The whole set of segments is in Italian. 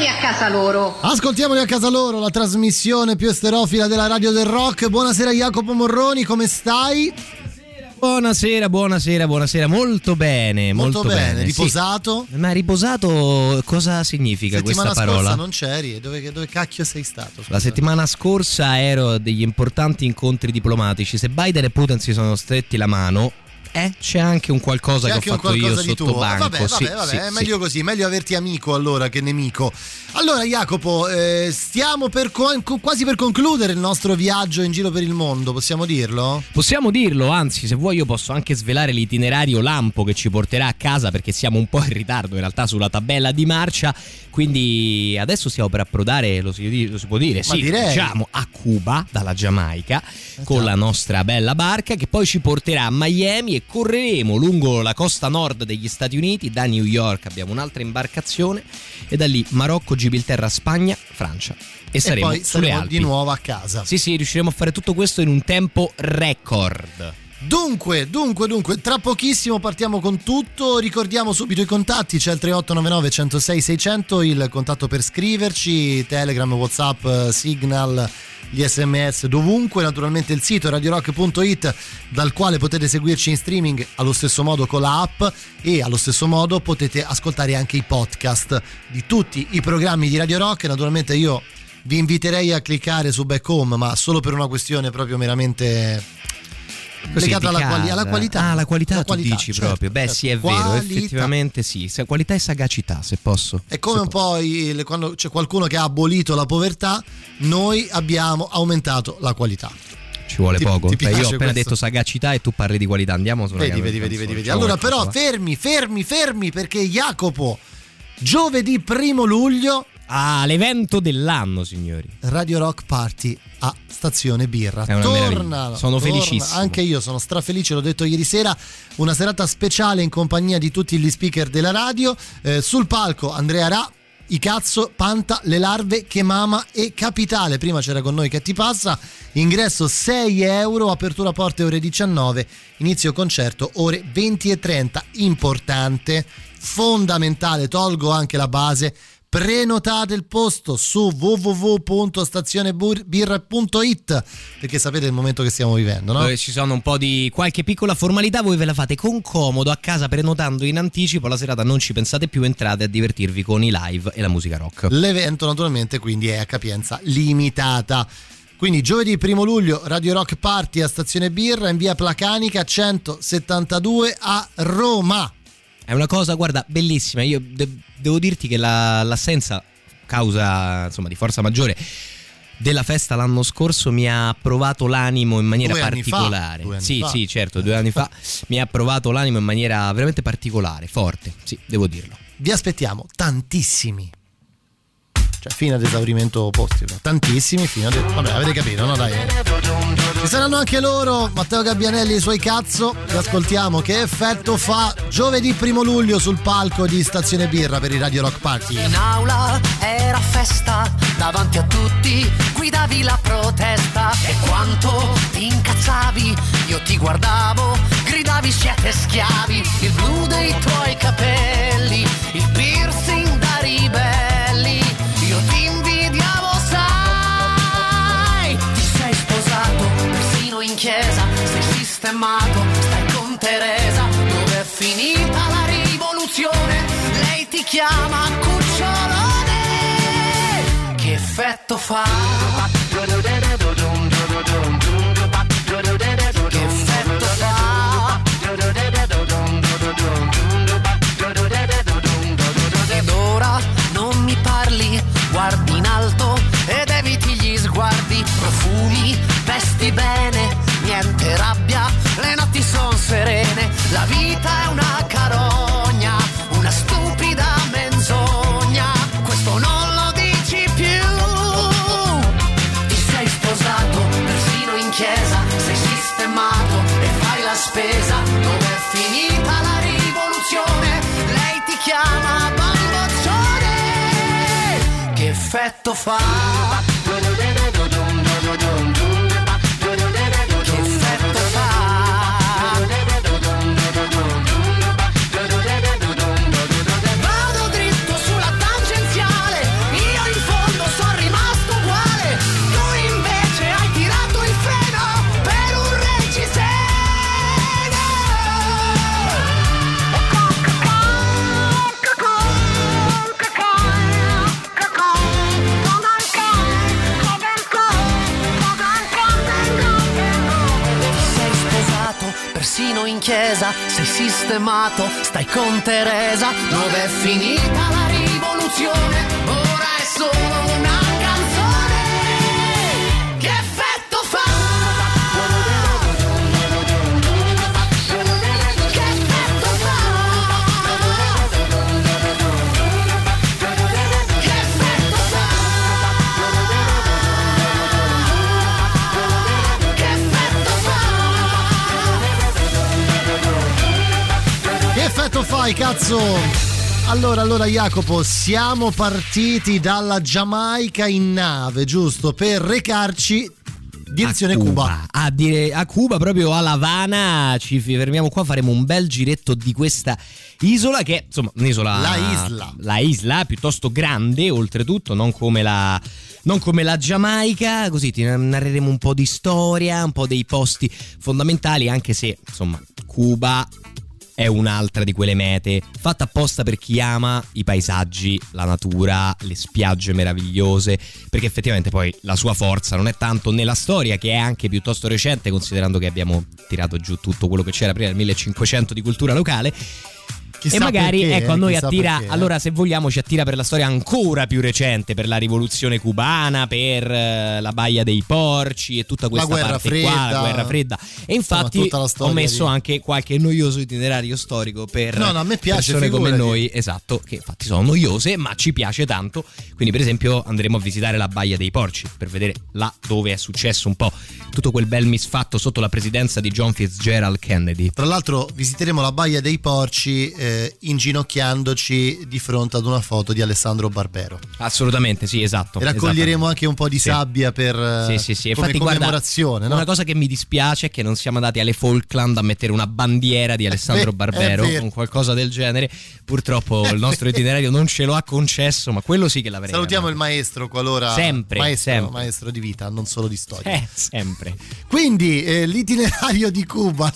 ascoltamoli a casa loro. Ascoltiamoli a casa loro, la trasmissione più esterofila della radio del rock. Buonasera Jacopo Morroni, come stai? Buonasera, buonasera, buonasera. Molto bene, molto, Molto bene, bene. riposato? Sì. Ma riposato cosa significa Settimana questa parola? scorsa non c'eri, dove, dove cacchio sei stato? La settimana scorsa ero a degli importanti incontri diplomatici. Se Biden e Putin si sono stretti la mano, eh, c'è anche un qualcosa C'è che ho fatto io sotto tuo. banco. Vabbè, vabbè, sì, vabbè, sì, è sì. meglio così, meglio averti amico allora che nemico. Allora Jacopo, eh, stiamo per quasi per concludere il nostro viaggio in giro per il mondo, possiamo dirlo? Possiamo dirlo, anzi, se vuoi io posso anche svelare l'itinerario lampo che ci porterà a casa perché siamo un po' in ritardo in realtà sulla tabella di marcia, quindi adesso stiamo per approdare, lo si, lo si può dire, Ma sì, direi. diciamo a Cuba dalla Giamaica con la nostra bella barca che poi ci porterà a Miami correremo lungo la costa nord degli Stati Uniti, da New York abbiamo un'altra imbarcazione e da lì Marocco, Gibilterra, Spagna, Francia. E saremo e poi sulle saremo Alpi. di nuovo a casa. Sì, sì, riusciremo a fare tutto questo in un tempo record. Dunque, dunque, dunque, tra pochissimo partiamo con tutto. Ricordiamo subito i contatti: c'è il 3899 106 600, il contatto per scriverci, Telegram, WhatsApp, Signal, gli sms dovunque. Naturalmente il sito radiorock.it dal quale potete seguirci in streaming allo stesso modo con la app e allo stesso modo potete ascoltare anche i podcast di tutti i programmi di Radio Rock. Naturalmente io vi inviterei a cliccare su Back Home, ma solo per una questione proprio meramente legata alla, quali- alla qualità. Ah, la qualità, La tu dici certo, proprio. Beh, certo. sì, è vero, Qualità. effettivamente sì. Qualità e sagacità, se posso. È come Se un posso. po' il- quando c'è qualcuno che ha abolito la povertà, noi abbiamo aumentato la qualità. Ci vuole Ti- poco. ti Beh, io ho appena questo? detto sagacità e tu parli di qualità. Andiamo su una Vedi, vedi, vedi, vedi, vedi. Allora, però, fermi, fermi, fermi, perché Jacopo, giovedì primo luglio, Ah, l'evento dell'anno, signori. Radio Rock Party a Stazione Birra. Torna. Sono torna. felicissimo. Anche io sono strafelice, l'ho detto ieri sera. Una serata speciale in compagnia di tutti gli speaker della radio. Eh, sul palco Andrea Ra. I cazzo, Panta, Le Larve, Che Mama e Capitale. Prima c'era con noi che ti passa. Ingresso 6 euro, apertura porte ore 19, inizio concerto ore 20 e 30. Importante, fondamentale, tolgo anche la base. Prenotate il posto su www.stazionebirra.it perché sapete il momento che stiamo vivendo, no? Dove ci sono un po' di qualche piccola formalità, voi ve la fate con comodo a casa prenotando in anticipo la serata, non ci pensate più, entrate a divertirvi con i live e la musica rock. L'evento naturalmente quindi è a capienza limitata. Quindi giovedì 1 luglio Radio Rock Party a Stazione Birra in via Placanica 172 a Roma. È una cosa, guarda, bellissima. Io de- devo dirti che la- l'assenza, causa insomma di forza maggiore, della festa l'anno scorso mi ha provato l'animo in maniera Due fa, particolare. anni sì, fa. sì, certo, due anni fa mi ha provato l'animo in maniera veramente particolare, forte. Sì, devo dirlo. Vi aspettiamo tantissimi. Cioè fino ad esaurimento posti, tantissimi fino ad Vabbè, avete capito, no? Dai. Ci saranno anche loro, Matteo Gabbianelli e i suoi cazzo. Li ascoltiamo. Che effetto fa giovedì 1 luglio sul palco di Stazione Birra per il Radio Rock Party? In aula era festa, davanti a tutti guidavi la protesta e quanto ti incazzavi, io ti guardavo, gridavi siete schiavi, il blu dei tuoi capelli, il chiesa, sei sistemato, stai con Teresa, dove è finita la rivoluzione? Lei ti chiama cucciolone, che effetto fa? La vita è una carogna, una stupida menzogna, questo non lo dici più, ti sei chiesa, sei sistemato e fai la spesa. Dove è finita la rivoluzione? Lei ti chiama bamboccione. Che effetto fa? In chiesa, sei sistemato, stai con Teresa. Dove è finita la rivoluzione? Che effetto fai, cazzo? Allora, allora Jacopo, siamo partiti dalla Giamaica in nave, giusto? Per recarci direzione a Cuba. A, dire, a Cuba, proprio a La Habana, ci fermiamo qua, faremo un bel giretto di questa isola che è insomma un'isola... La isla. La isla, piuttosto grande oltretutto, non come la... Non come la Giamaica, così ti narreremo un po' di storia, un po' dei posti fondamentali, anche se insomma Cuba è un'altra di quelle mete fatta apposta per chi ama i paesaggi, la natura, le spiagge meravigliose, perché effettivamente poi la sua forza non è tanto nella storia che è anche piuttosto recente considerando che abbiamo tirato giù tutto quello che c'era prima del 1500 di cultura locale. Chissà e magari perché, ecco a noi attira perché, eh. allora se vogliamo ci attira per la storia ancora più recente per la rivoluzione cubana per eh, la baia dei porci e tutta questa parte qua fredda. la guerra fredda e infatti ho messo di- anche qualche noioso itinerario storico per No, no, a me piace, persone come figurati. noi esatto che infatti sono noiose ma ci piace tanto quindi per esempio andremo a visitare la baia dei porci per vedere là dove è successo un po' tutto quel bel misfatto sotto la presidenza di John Fitzgerald Kennedy Tra l'altro visiteremo la Baia dei Porci eh, inginocchiandoci di fronte ad una foto di Alessandro Barbero. assolutamente sì esatto E raccoglieremo anche un po' di Sì. sabbia per eh, Sì, sì, sì. Infatti, guarda, commemorazione. no? una cosa che mi dispiace è che non siamo andati alle Falkland a mettere una bandiera di Alessandro È Barbero o qualcosa del genere. Purtroppo il nostro itinerario non ce lo ha concesso, ma quello sì che l'avrei. Salutiamo il maestro qualora Sempre, maestro, sempre. maestro di vita, non solo di storia. Eh, sempre. Quindi eh, l'itinerario di Cuba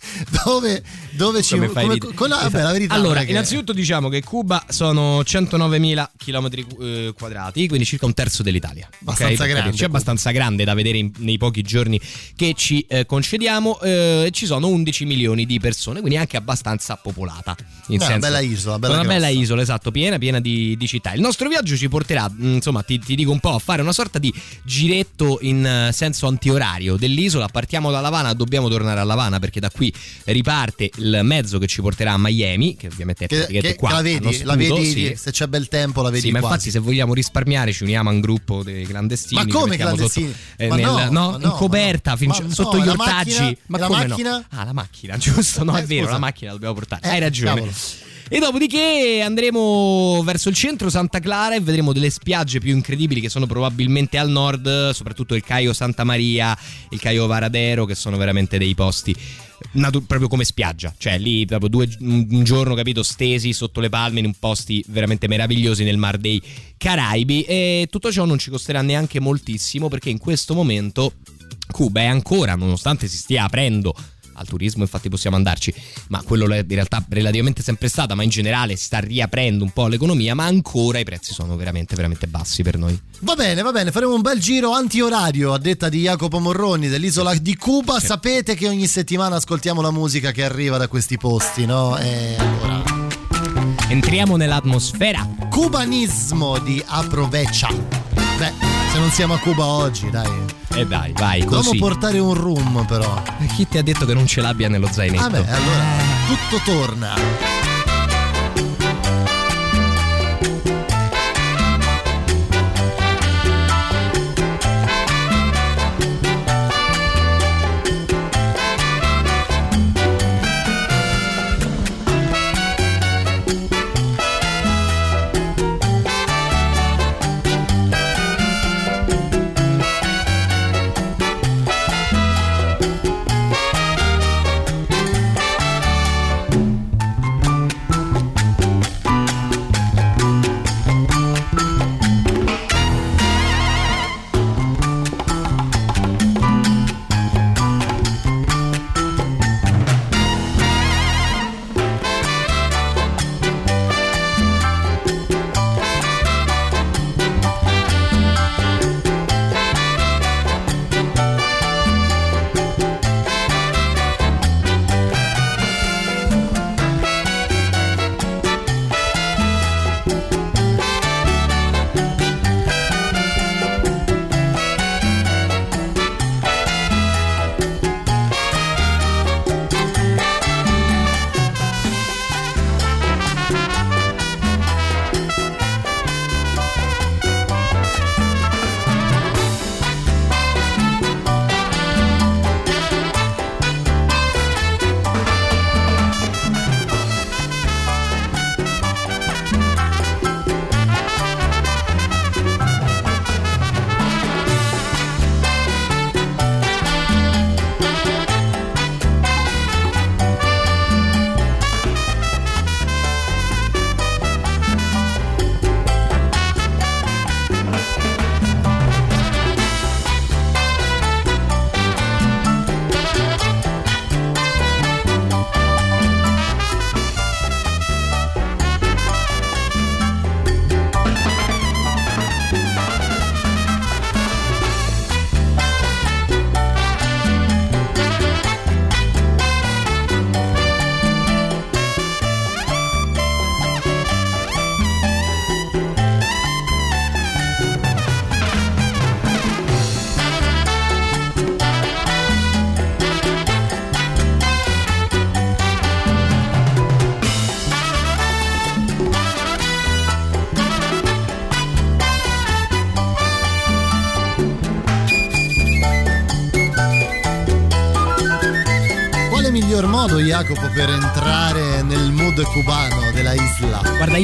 dove, dove ci Come come- con la, vabbè, la verità allora, che- innanzitutto diciamo che Cuba sono 109.000 km eh, quadrati, quindi circa un terzo dell'Italia. Abbastanza ok? Per grande, capirci. È abbastanza grande da vedere in- nei pochi giorni che ci eh, concediamo. eh, ci sono 11 milioni di persone, quindi anche abbastanza popolata. In Beh, una senso- bella isola, bella una bella grossa. isola, esatto, piena, piena di, di città. Il nostro viaggio ci porterà, mh, insomma, ti, ti dico un po', a fare una sorta di giretto in eh, senso antiorario dell'isola. Partiamo da Lavana, dobbiamo tornare a Lavana perché da qui riparte il mezzo che ci porterà a Miami, che ovviamente è che, praticamente che- qua. che la vedi, la vedi sì. se c'è bel tempo la vedi Sì, ma quasi. infatti se vogliamo risparmiare ci uniamo a un gruppo dei clandestini. Ma come clandestini? Sotto, eh, nel- no, no, in no, coperta, fin- sotto gli ortaggi. macchina? ma La come macchina? Ah, la macchina, giusto? No, Eh, è vero, scusa. la macchina la dobbiamo portare. Eh, Hai ragione. cavolo. E dopodiché andremo verso il centro Santa Clara e vedremo delle spiagge più incredibili che sono probabilmente al nord, soprattutto il Caio Santa Maria, il Caio Varadero, che sono veramente dei posti natu- proprio come spiaggia, cioè lì proprio due, un giorno, capito, stesi sotto le palme in un posti veramente meravigliosi nel Mar dei Caraibi. E tutto ciò non ci costerà neanche moltissimo perché in questo momento Cuba è ancora, nonostante si stia aprendo al turismo, infatti possiamo andarci, ma quello è in realtà relativamente sempre stata, ma in generale sta riaprendo un po' l'economia, ma ancora i prezzi sono veramente, veramente bassi per noi. Va bene, va bene, faremo un bel giro antiorario a detta di Jacopo Morroni dell'isola di Cuba. Sapete che ogni settimana ascoltiamo la musica che arriva da questi posti, no? E allora, Entriamo nell'atmosfera. cubanismo di Aproveccia. Beh, se non siamo a Cuba oggi, dai. E dai, vai, così. portare un rum però. Chi ti ha detto che non ce l'abbia nello zainetto? Vabbè, allora tutto torna.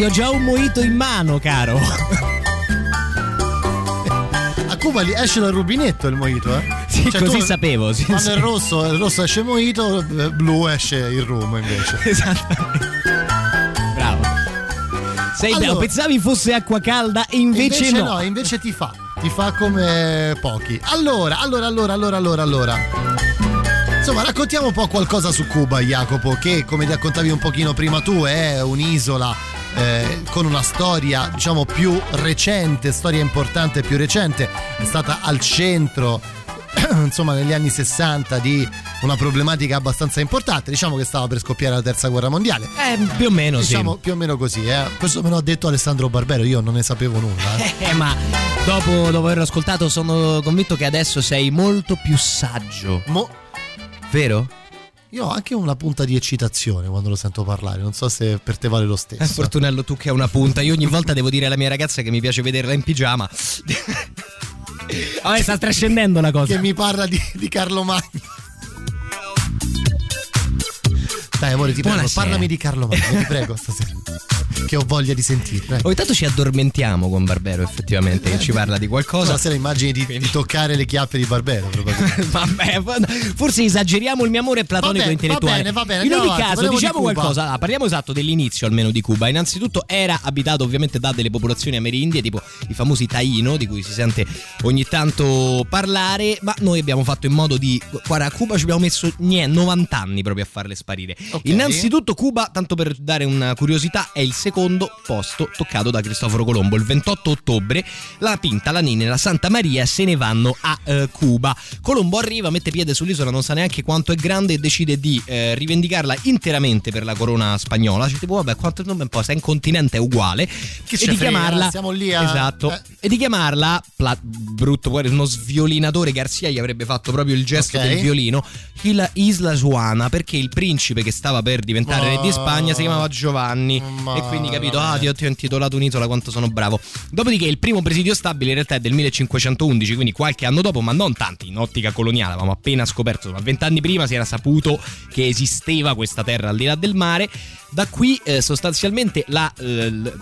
Ho già un mojito in mano, caro. A Cuba esce dal rubinetto il mojito, eh? Sì, Cioè, così tu- sapevo. Sì, Quando sì. è rosso, il rosso esce mojito, eh, blu esce il rum invece. Esatto. Bravo. Sei Allora- bello, pensavi fosse acqua calda e invece, no. invece ti fa, ti fa come pochi. Allora, allora, allora, allora, allora, allora. Insomma, raccontiamo un po' qualcosa su Cuba, Jacopo, che come raccontavi un pochino prima tu è un'isola eh, con una storia, diciamo, più recente, storia importante più recente, è stata al centro insomma negli anni 60 di una problematica abbastanza importante diciamo che stava per scoppiare la terza guerra mondiale Eh, più o meno diciamo sì. più o meno così eh. questo me lo ha detto Alessandro Barbero io non ne sapevo nulla eh. Eh, ma dopo, dopo averlo ascoltato sono convinto che adesso sei molto più saggio. Mo- Vero? Io ho anche una punta di eccitazione quando lo sento parlare non so se per te vale lo Eh, stesso Fortunello, tu che hai una punta. Io ogni volta devo dire alla mia ragazza che mi piace vederla in pigiama. Vabbè, sta trascendendo la cosa. che mi parla di, di Carlo Magno dai amore ti prego Buonasera. parlami di Carlo Magno ti prego stasera che ho voglia di sentire Ogni tanto ci addormentiamo con Barbero, effettivamente, che ci parla di qualcosa. Stasera immagini di, di toccare le chiappe di Barbero probabilmente. Vabbè, forse esageriamo il mio amore platonico Va bene, intellettuale. va bene, va bene, In ogni avanti, caso, di diciamo Cuba. qualcosa. Allora, parliamo esatto dell'inizio almeno di Cuba. Innanzitutto era abitato ovviamente da delle popolazioni amerindie, tipo i famosi Taino, di cui si sente ogni tanto parlare, ma noi abbiamo fatto in modo di guarda, a Cuba ci abbiamo messo niente, 90 anni proprio a farle sparire. Ok. Innanzitutto Cuba, tanto per dare una curiosità, è il secondo posto toccato da Cristoforo Colombo. Il 28 ottobre la Pinta, la Nina e la Santa Maria se ne vanno a eh, Cuba. Colombo arriva, mette piede sull'isola, non sa neanche quanto è grande e decide di eh, rivendicarla interamente per la corona spagnola. Cioè, tipo, vabbè, quanto non importa, è un continente uguale. Che e di chiamarla siamo lì a- Esatto. eh. E di chiamarla pla- brutto, poi uno sviolinatore Garzia gli avrebbe fatto proprio il gesto Ok. del violino. Il Isla Juana, perché il principe che stava per diventare re di Spagna si chiamava Giovanni. E quindi capito, ah, ti ho, ti ho intitolato un'isola, quanto sono bravo. Dopodiché il primo presidio stabile in realtà è del 1511, quindi qualche anno dopo, ma non tanti, in ottica coloniale, avevamo appena scoperto, ma vent'anni prima si era saputo che esisteva questa terra al di là del mare. Da qui eh, sostanzialmente la... eh, l-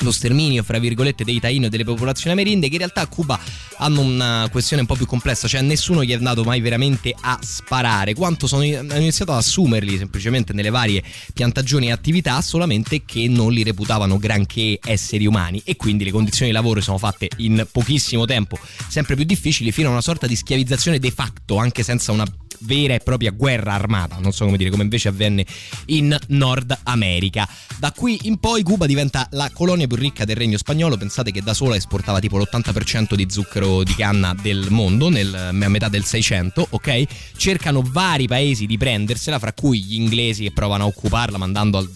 lo sterminio, fra virgolette, dei taino e delle popolazioni amerindie, che in realtà a Cuba hanno una questione un po' più complessa, cioè nessuno gli è andato mai veramente a sparare, quanto sono, hanno iniziato ad assumerli semplicemente nelle varie piantagioni e attività, solamente che non li reputavano granché esseri umani e quindi le condizioni di lavoro sono fatte in pochissimo tempo sempre più difficili fino a una sorta di schiavizzazione de facto, anche senza una vera e propria guerra armata, non so come dire, come invece avvenne in Nord America. Da qui in poi Cuba diventa la colonia più ricca del regno spagnolo, pensate che da sola esportava tipo l'80% di zucchero di canna del mondo nel, a metà del 600, ok? Cercano vari paesi di prendersela, fra cui gli inglesi che provano a occuparla mandando al-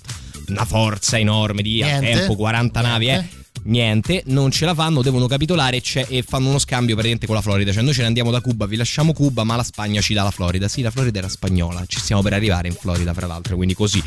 una forza enorme di Niente. tempo 40 navi, eh Niente. non ce la fanno, devono capitolare e fanno uno scambio praticamente con la Florida. Cioè, noi ce ne andiamo da Cuba, vi lasciamo Cuba, ma la Spagna ci dà la Florida. Sì, la Florida era spagnola, ci stiamo per arrivare in Florida, fra l'altro, quindi così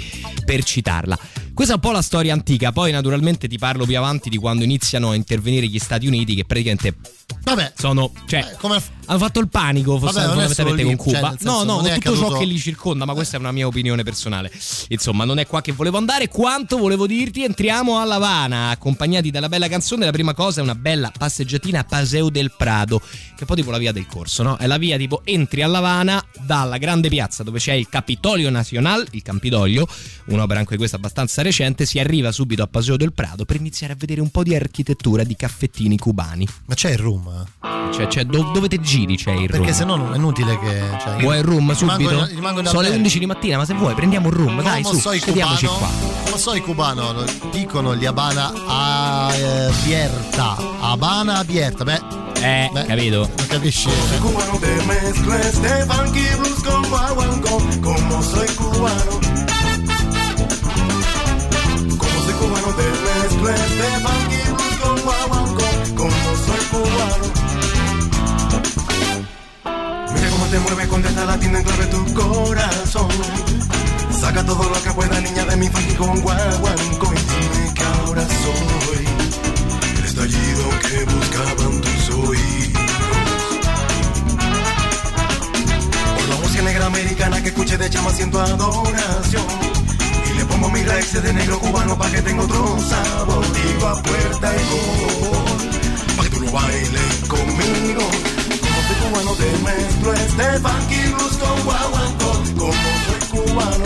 per citarla. Questa è un po' la storia antica. Poi, naturalmente, ti parlo più avanti di quando iniziano a intervenire gli Stati Uniti, che praticamente vabbè sono. cioè, eh, come hanno fatto il panico Vabbè, fondamentalmente con Cuba. cioè, senso, no, no, con tutto ciò accaduto- che li circonda, ma questa è una mia opinione personale. Insomma, non è qua che volevo andare. Quanto volevo dirti, entriamo a La Habana, accompagnati dalla bella canzone. La prima cosa è una bella passeggiatina a Paseo del Prado, che è un po' tipo la via del corso, no? È la via tipo entri a La Habana dalla grande piazza dove c'è il Capitolio Nacional, il Campidoglio, un'opera anche questa abbastanza recente, si arriva subito a Paseo del Prado per iniziare a vedere un po' di architettura di caffettini cubani. ma c'è il room Cioè, cioè, dov- dove te giri c'è il perché room? se no non è inutile che cioè, Vuoi il room rimango subito? rimango in Sono le albergo. 11 di mattina, ma se vuoi prendiamo un room, dai, su, soy sediamoci cubano, qua. Come soy cubano, lo dicono gli Habana abierta. Habana abierta, beh, Eh, beh, capito? Non capisci? cubano te mezcles de funky blues con guaguancó, como soy cubano. Como soy cubano te mezcles de funky te mueves con esta latina en clave tu corazón. Saca todo lo que pueda, niña, de mi con guaguancó y dime que ahora soy el estallido que buscaban tus oídos. Por la música negra americana que escuche de chama siento adoración. Y le pongo mi raíces de negro cubano pa' que tenga otro sabor. Digo a puerta y gol, pa' que tú lo bailes conmigo. Cubano te mezclo este funky blues con guaguancó. Como soy cubano.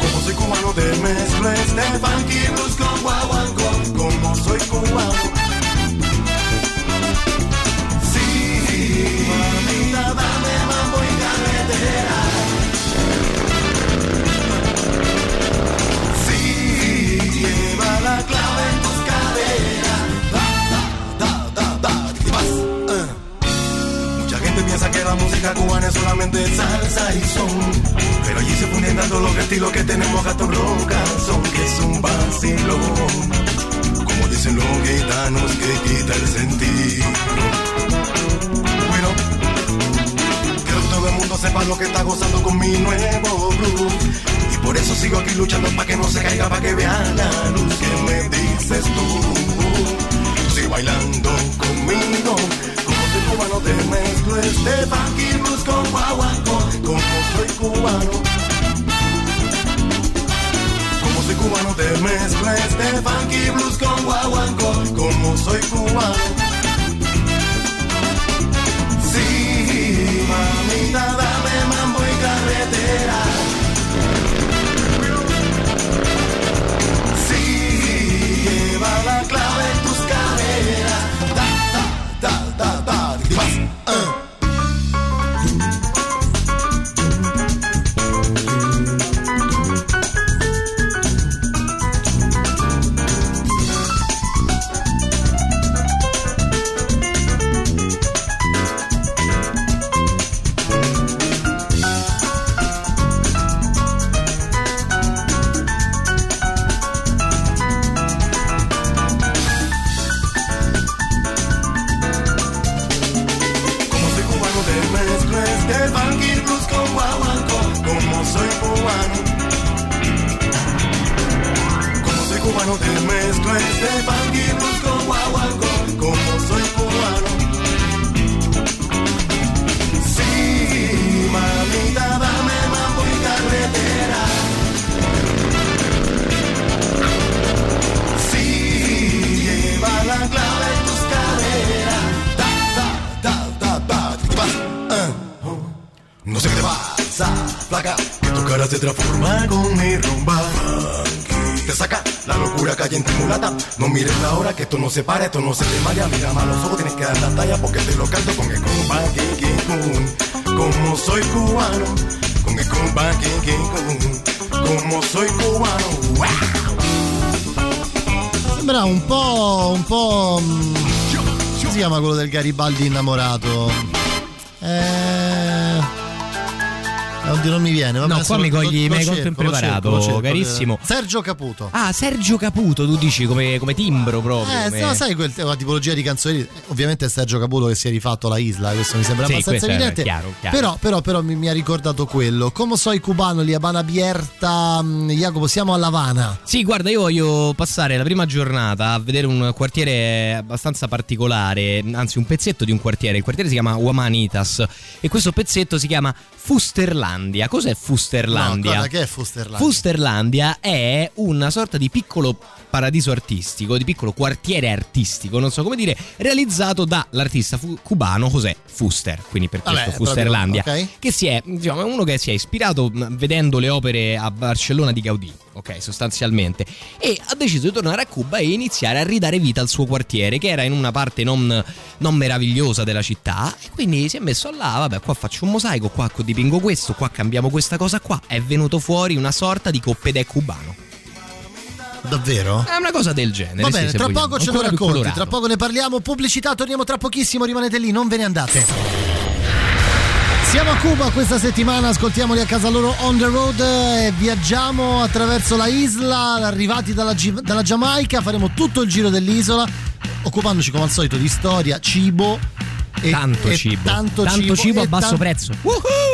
Como soy cubano te mezclo este funky blues con guaguancó. Como soy cubano. Música cubana es solamente salsa y son. Pero allí se funden tanto los estilos que tenemos gato roca, son que es un vacilón. Como dicen los gitanos que quita el sentido. Bueno, quiero que todo el mundo sepa lo que está gozando con mi nuevo blues. Y por eso sigo aquí luchando para que no se caiga, para que vean la luz. que me dices tú? Sigue bailando conmigo. Cubano te mezclo este funky blues con guaguancó. Como soy cubano. Como soy cubano te mezclo este funky blues con guaguancó. Como soy cubano. Esto no se para, esto no se te vaya. Mira más los ojos, tienes que dar la talla porque te lo canto con el compa King King Kun. Como soy cubano, con el compa King King Kun. Como soy cubano. Sembra un po'. un po'. mm, Come si chiama quello del Garibaldi innamorato? Oddio, non mi viene. vabbè, No, qua mi cogli- mi hai colto lo impreparato, cerco, lo carissimo. Sergio Caputo. Ah, Sergio Caputo, tu dici come, come timbro proprio. Eh, come- no, sai quel, la tipologia di canzoni. Ovviamente è Sergio Caputo che si è rifatto la Isla, questo mi sembra Sì, abbastanza evidente. chiaro, chiaro. Però, però, però mi, mi ha ricordato quello. Come soy cubano, li Habana Abierta. mm, Jacopo, siamo a Lavana. Sì, guarda, io voglio passare la prima giornata a vedere un quartiere abbastanza particolare, anzi un pezzetto di un quartiere. Il quartiere si chiama Uamanitas e questo pezzetto si chiama Fusterlandia. Cos'è Fusterlandia? No, guarda, che è Fusterlandia? Fusterlandia è una sorta di piccolo paradiso artistico, di piccolo quartiere artistico, non so come dire, realizzato dall'artista fu- cubano José Fuster, quindi per Vabbè, questo Fusterlandia, proprio, ok. che si è, diciamo, uno che si è ispirato vedendo le opere a Barcellona di Gaudì, ok, sostanzialmente, e ha deciso di tornare a Cuba e iniziare a ridare vita al suo quartiere, che era in una parte non, non meravigliosa della città, e quindi si è messo là, vabbè, qua faccio un mosaico, qua dipingo questo, qua cambiamo questa cosa qua, è venuto fuori una sorta di coppedè cubano. Davvero? È una cosa del genere. Va sì, bene, se tra vogliamo. poco ce lo racconti, tra poco ne parliamo. Pubblicità, torniamo tra pochissimo, rimanete lì, non ve ne andate. Siamo a Cuba questa settimana, ascoltiamoli a casa loro on the road e viaggiamo attraverso la isla, arrivati dalla, Gi- dalla Giamaica, faremo tutto il giro dell'isola, occupandoci come al solito di storia, cibo. E, Tanto e cibo. tanto, Tanto cibo a basso prezzo.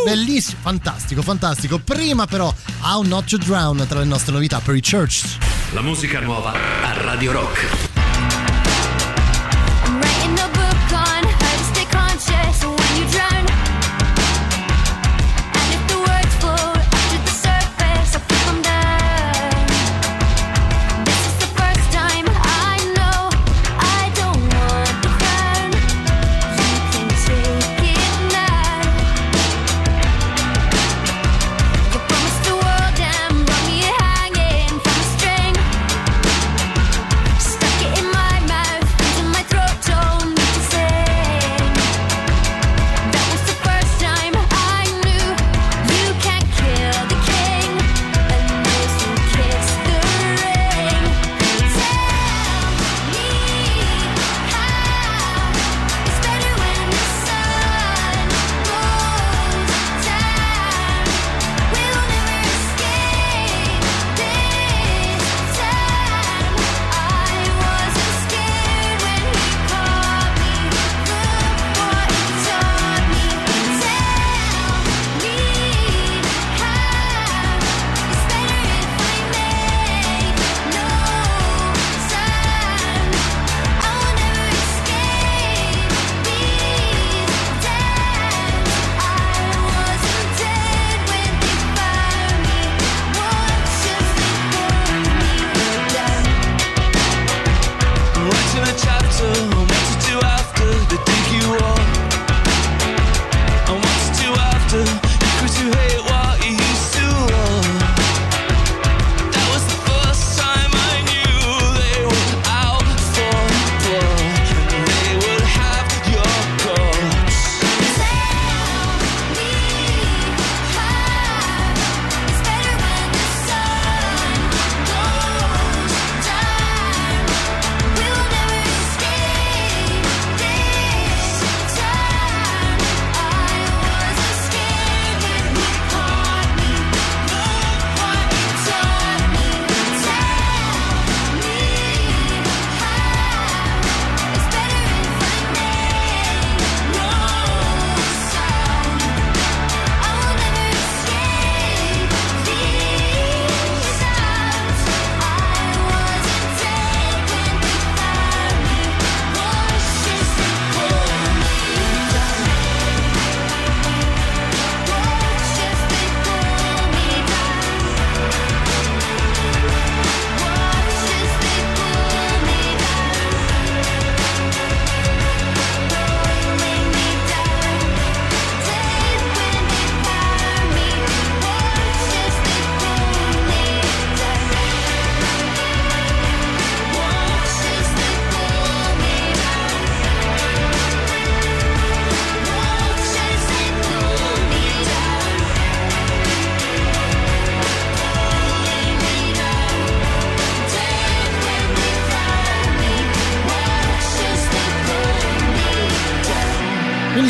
Bellissimo, fantastico, fantastico. Prima però, How Not to Drown tra le nostre novità per i church. La musica nuova a Radio Rock.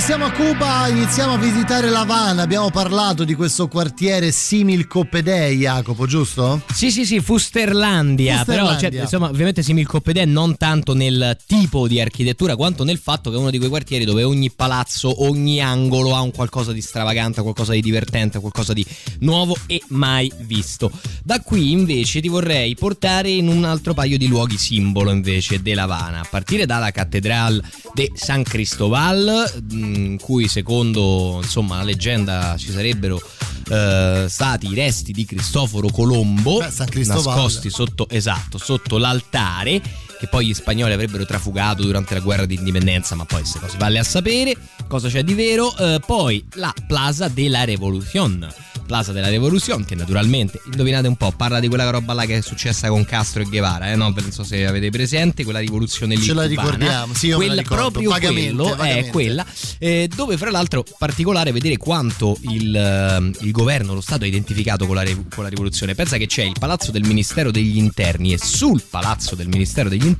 Siamo a Cuba, iniziamo a visitare La Habana, abbiamo parlato di questo quartiere simil Coppedei, Jacopo, giusto? Sì, sì, sì, Fusterlandia, Fusterlandia. però cioè, insomma, ovviamente simil Coppedei non tanto nel tipo di architettura quanto nel fatto che è uno di quei quartieri dove ogni palazzo, ogni angolo ha un qualcosa di stravagante, qualcosa di divertente, qualcosa di nuovo e mai visto. Da qui invece ti vorrei portare in un altro paio di luoghi simbolo invece della Habana, a partire dalla cattedrale de San Cristobal, in cui secondo insomma la leggenda ci sarebbero eh, stati i resti di Cristoforo Colombo Beh, nascosti sotto, esatto, sotto l'altare che poi gli spagnoli avrebbero trafugato durante la guerra di indipendenza, ma poi queste cose vale a sapere cosa c'è di vero. Eh, poi la Plaza della Revolución. Plaza della Revolución, che naturalmente, indovinate un po', parla di quella roba là che è successa con Castro e Guevara, eh? no? non so se avete presente, quella rivoluzione lì. Ce la ricordiamo, sì, io me la quella, ricordo, proprio vagamente, quello vagamente. è quella, eh, dove fra l'altro particolare vedere quanto il, eh, il governo, lo Stato ha identificato con la, con la rivoluzione. Pensa che c'è il palazzo del Ministero degli Interni e sul palazzo del Ministero degli Interni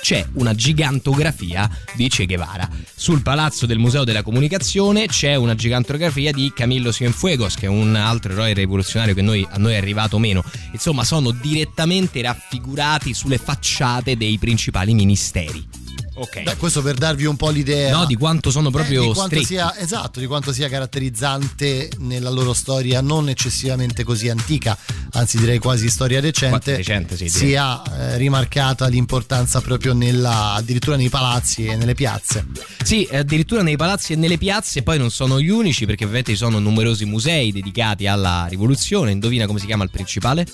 c'è una gigantografia di Che Guevara. Sul palazzo del Museo della Comunicazione c'è una gigantografia di Camillo Cienfuegos, che è un altro eroe rivoluzionario che noi- a noi è arrivato meno. Insomma, sono direttamente raffigurati sulle facciate dei principali ministeri. Ok. Beh, questo per darvi un po' l'idea. No, di quanto sono proprio eh, di quanto sia, esatto, di quanto sia caratterizzante nella loro storia non eccessivamente così antica, anzi direi quasi storia recente, recente, sì, sia eh, rimarcata l'importanza proprio nella, addirittura nei palazzi e nelle piazze. Sì, addirittura nei palazzi e nelle piazze, poi non sono gli unici perché ovviamente ci sono numerosi musei dedicati alla rivoluzione. Indovina come si chiama il principale?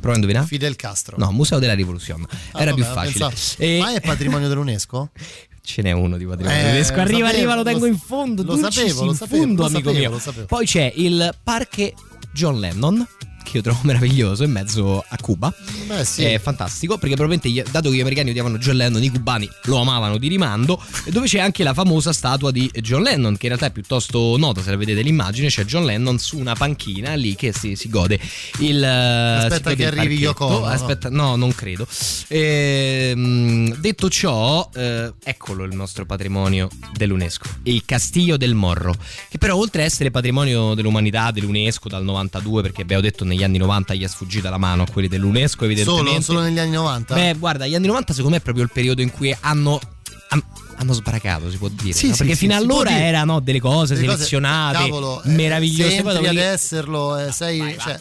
Prova a indovinare. Fidel Castro. No, Museo della Rivoluzione. Ah, Era vabbè, più facile. E- Ma è patrimonio dell'UNESCO? Ce n'è uno di patrimonio Eh, lo Arriva, sapevo, arriva, lo tengo lo- in fondo. lo sapevo, lo sapevo, fondo, lo amico sapevo, mio. lo sapevo. Poi c'è il parche John Lennon. Che io trovo meraviglioso in mezzo a Cuba. Beh, sì. È fantastico perché probabilmente, gli- dato che gli americani odiavano John Lennon, i cubani lo amavano di rimando. Dove c'è anche la famosa statua di John Lennon, che in realtà è piuttosto nota. Se la vedete l'immagine, c'è John Lennon su una panchina lì che si, si gode il. Aspetta si gode che arrivi. Yoko? Aspetta, no, non credo. Ehm, detto ciò, eh, eccolo il nostro patrimonio dell'UNESCO, il Castiglio del Morro, che però oltre a essere patrimonio dell'umanità dell'UNESCO dal 92, perché abbiamo detto negli anni 90 gli è sfuggita la mano a quelli dell'UNESCO evidentemente. Solo, solo negli anni 90? Beh, guarda, gli anni 90 secondo me è proprio il periodo in cui hanno... han- hanno sbaracato, si può dire. Sì, no? sì, Perché sì, fino allora erano delle cose Delle cose- selezionate, cavolo, eh, meravigliose. Se Poi entri ad esserlo, eh, sei. Vai, va. cioè,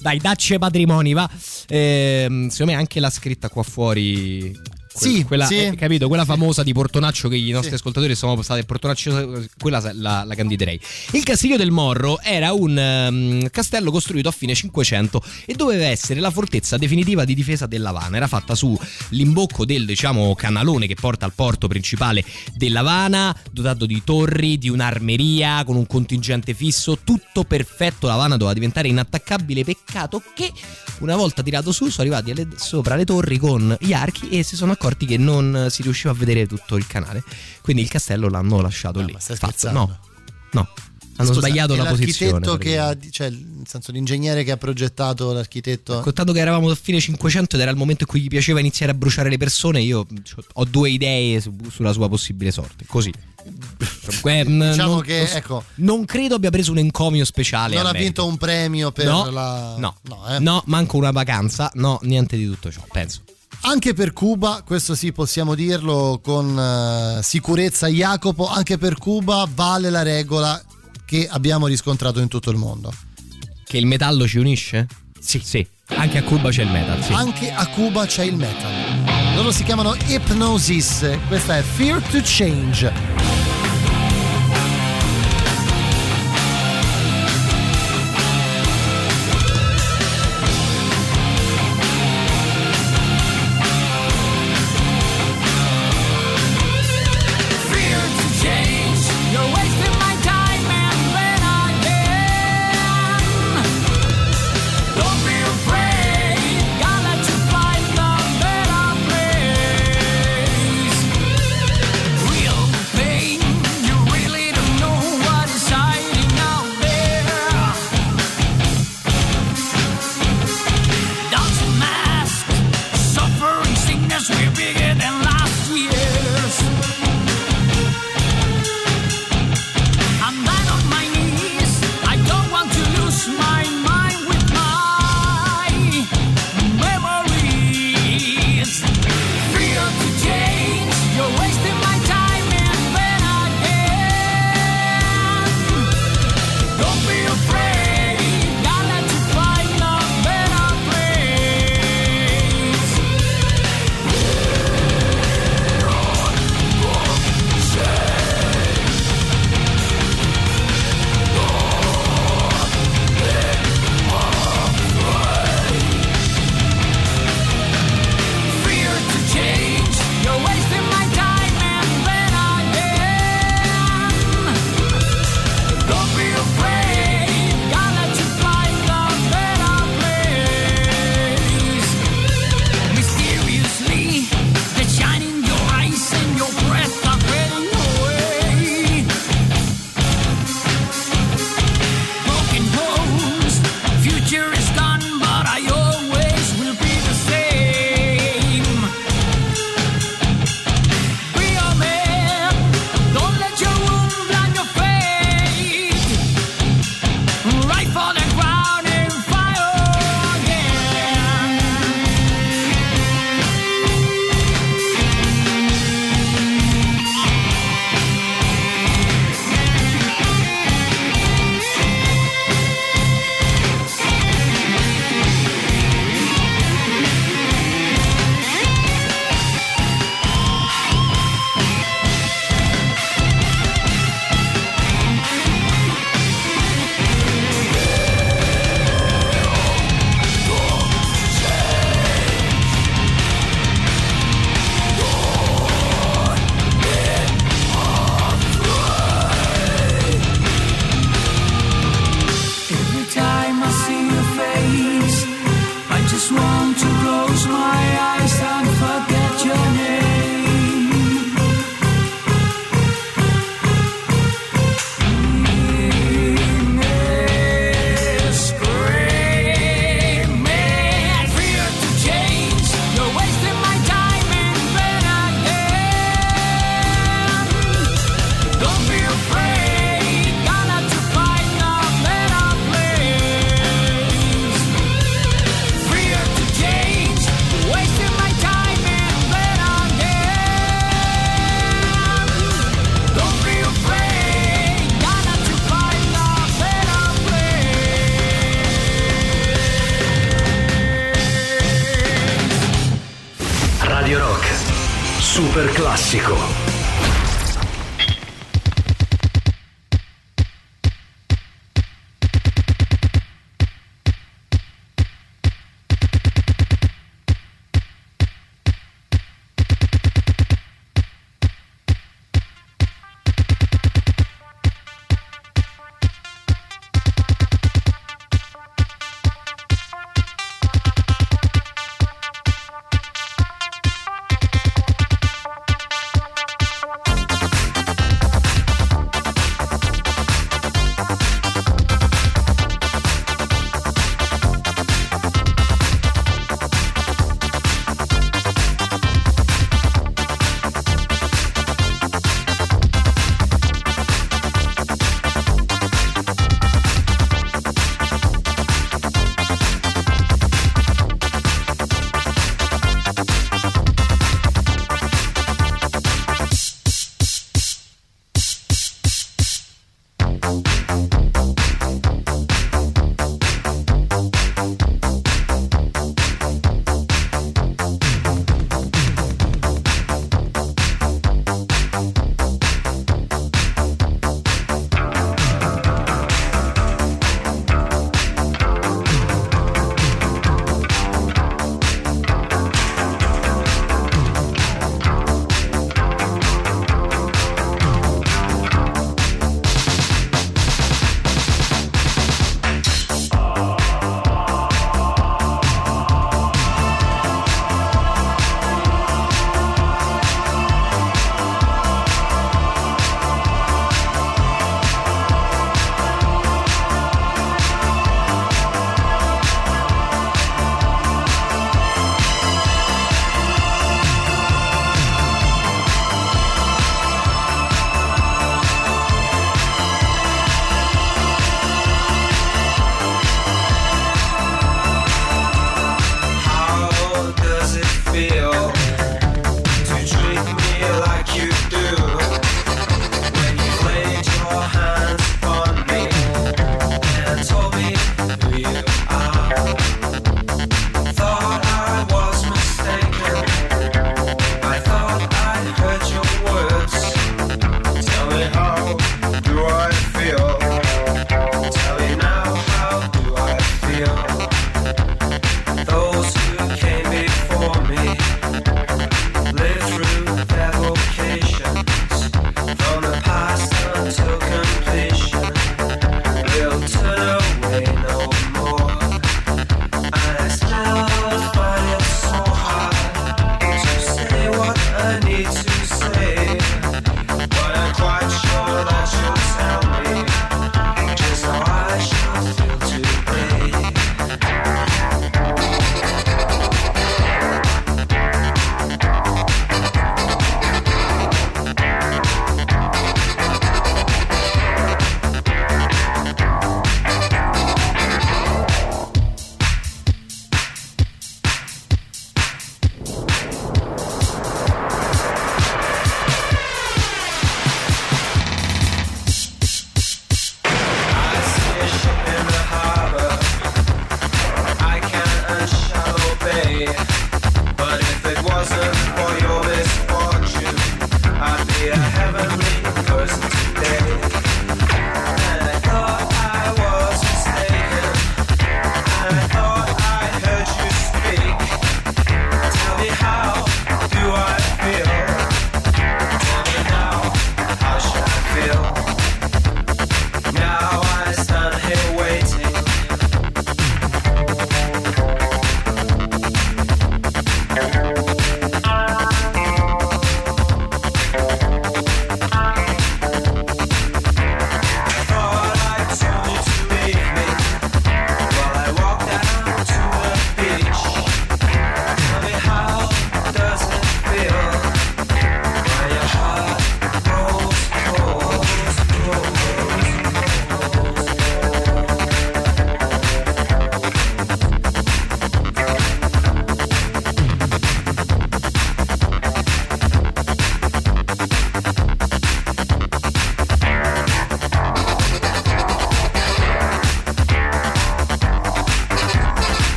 dai, dacci ai patrimoni, va. Ehm, secondo me anche la scritta qua fuori. Sì, quella, sì. eh, capito? Quella famosa di Portonaccio che i nostri Sì. ascoltatori sono stati Portonaccio, quella la, la candiderei. Il Castiglio del Morro era un ehm, castello costruito a fine 500 e doveva essere la fortezza definitiva di difesa dell'Havana. Era fatta sull'imbocco del diciamo canalone che porta al porto principale dell'Havana, dotato di torri, di un'armeria con un contingente fisso, tutto perfetto. L'Havana doveva diventare inattaccabile. Peccato che una volta tirato su sono arrivati alle- sopra le torri con gli archi e si sono accorti che non si riusciva a vedere tutto il canale. Quindi il castello l'hanno lasciato No, lì. ma stai Fatto. scherzando? No, no. Hanno scusa, sbagliato la posizione. L'architetto che ha, cioè, nel senso, l'ingegnere che ha progettato l'architetto. Contato che eravamo a fine 500 ed era il momento in cui gli piaceva iniziare a bruciare le persone, io ho due idee su- sulla sua possibile sorte. Così. Eh, Diciamo non- che, ecco, Non credo abbia preso un encomio speciale. non ha vinto un premio per no, la. no, eh. no, manco una vacanza, no, niente di tutto ciò, penso. Anche per Cuba, questo sì possiamo dirlo con eh, sicurezza, Jacopo, anche per Cuba vale la regola che abbiamo riscontrato in tutto il mondo. Che il metallo ci unisce? Sì. Sì, anche a Cuba c'è il metal, sì. Anche a Cuba c'è il metal. Loro si chiamano Hypnosis, questa è Fear to Change.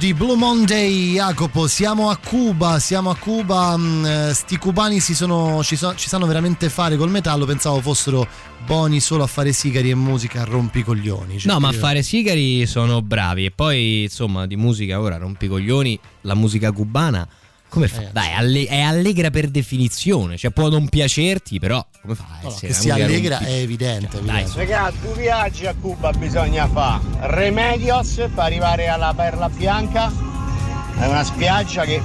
Di Blue Monday, Jacopo. Siamo a Cuba, siamo a Cuba. mh, eh, sti cubani si sono, ci, so- ci sanno veramente fare col metallo. Pensavo fossero buoni solo a fare sigari e musica a rompicoglioni. Cioè, No, ma a fare sigari sono bravi. E poi, insomma, di musica ora rompicoglioni, la musica cubana. Come fa? Eh, Dai, alle- è allegra per definizione. Cioè, può non piacerti, però come fa? a No, no, essere che musica allegra è evidente. Dai, evidente. Ragazzi, due viaggi a Cuba bisogna fare. Remedios per arrivare alla Perla Bianca. È una spiaggia che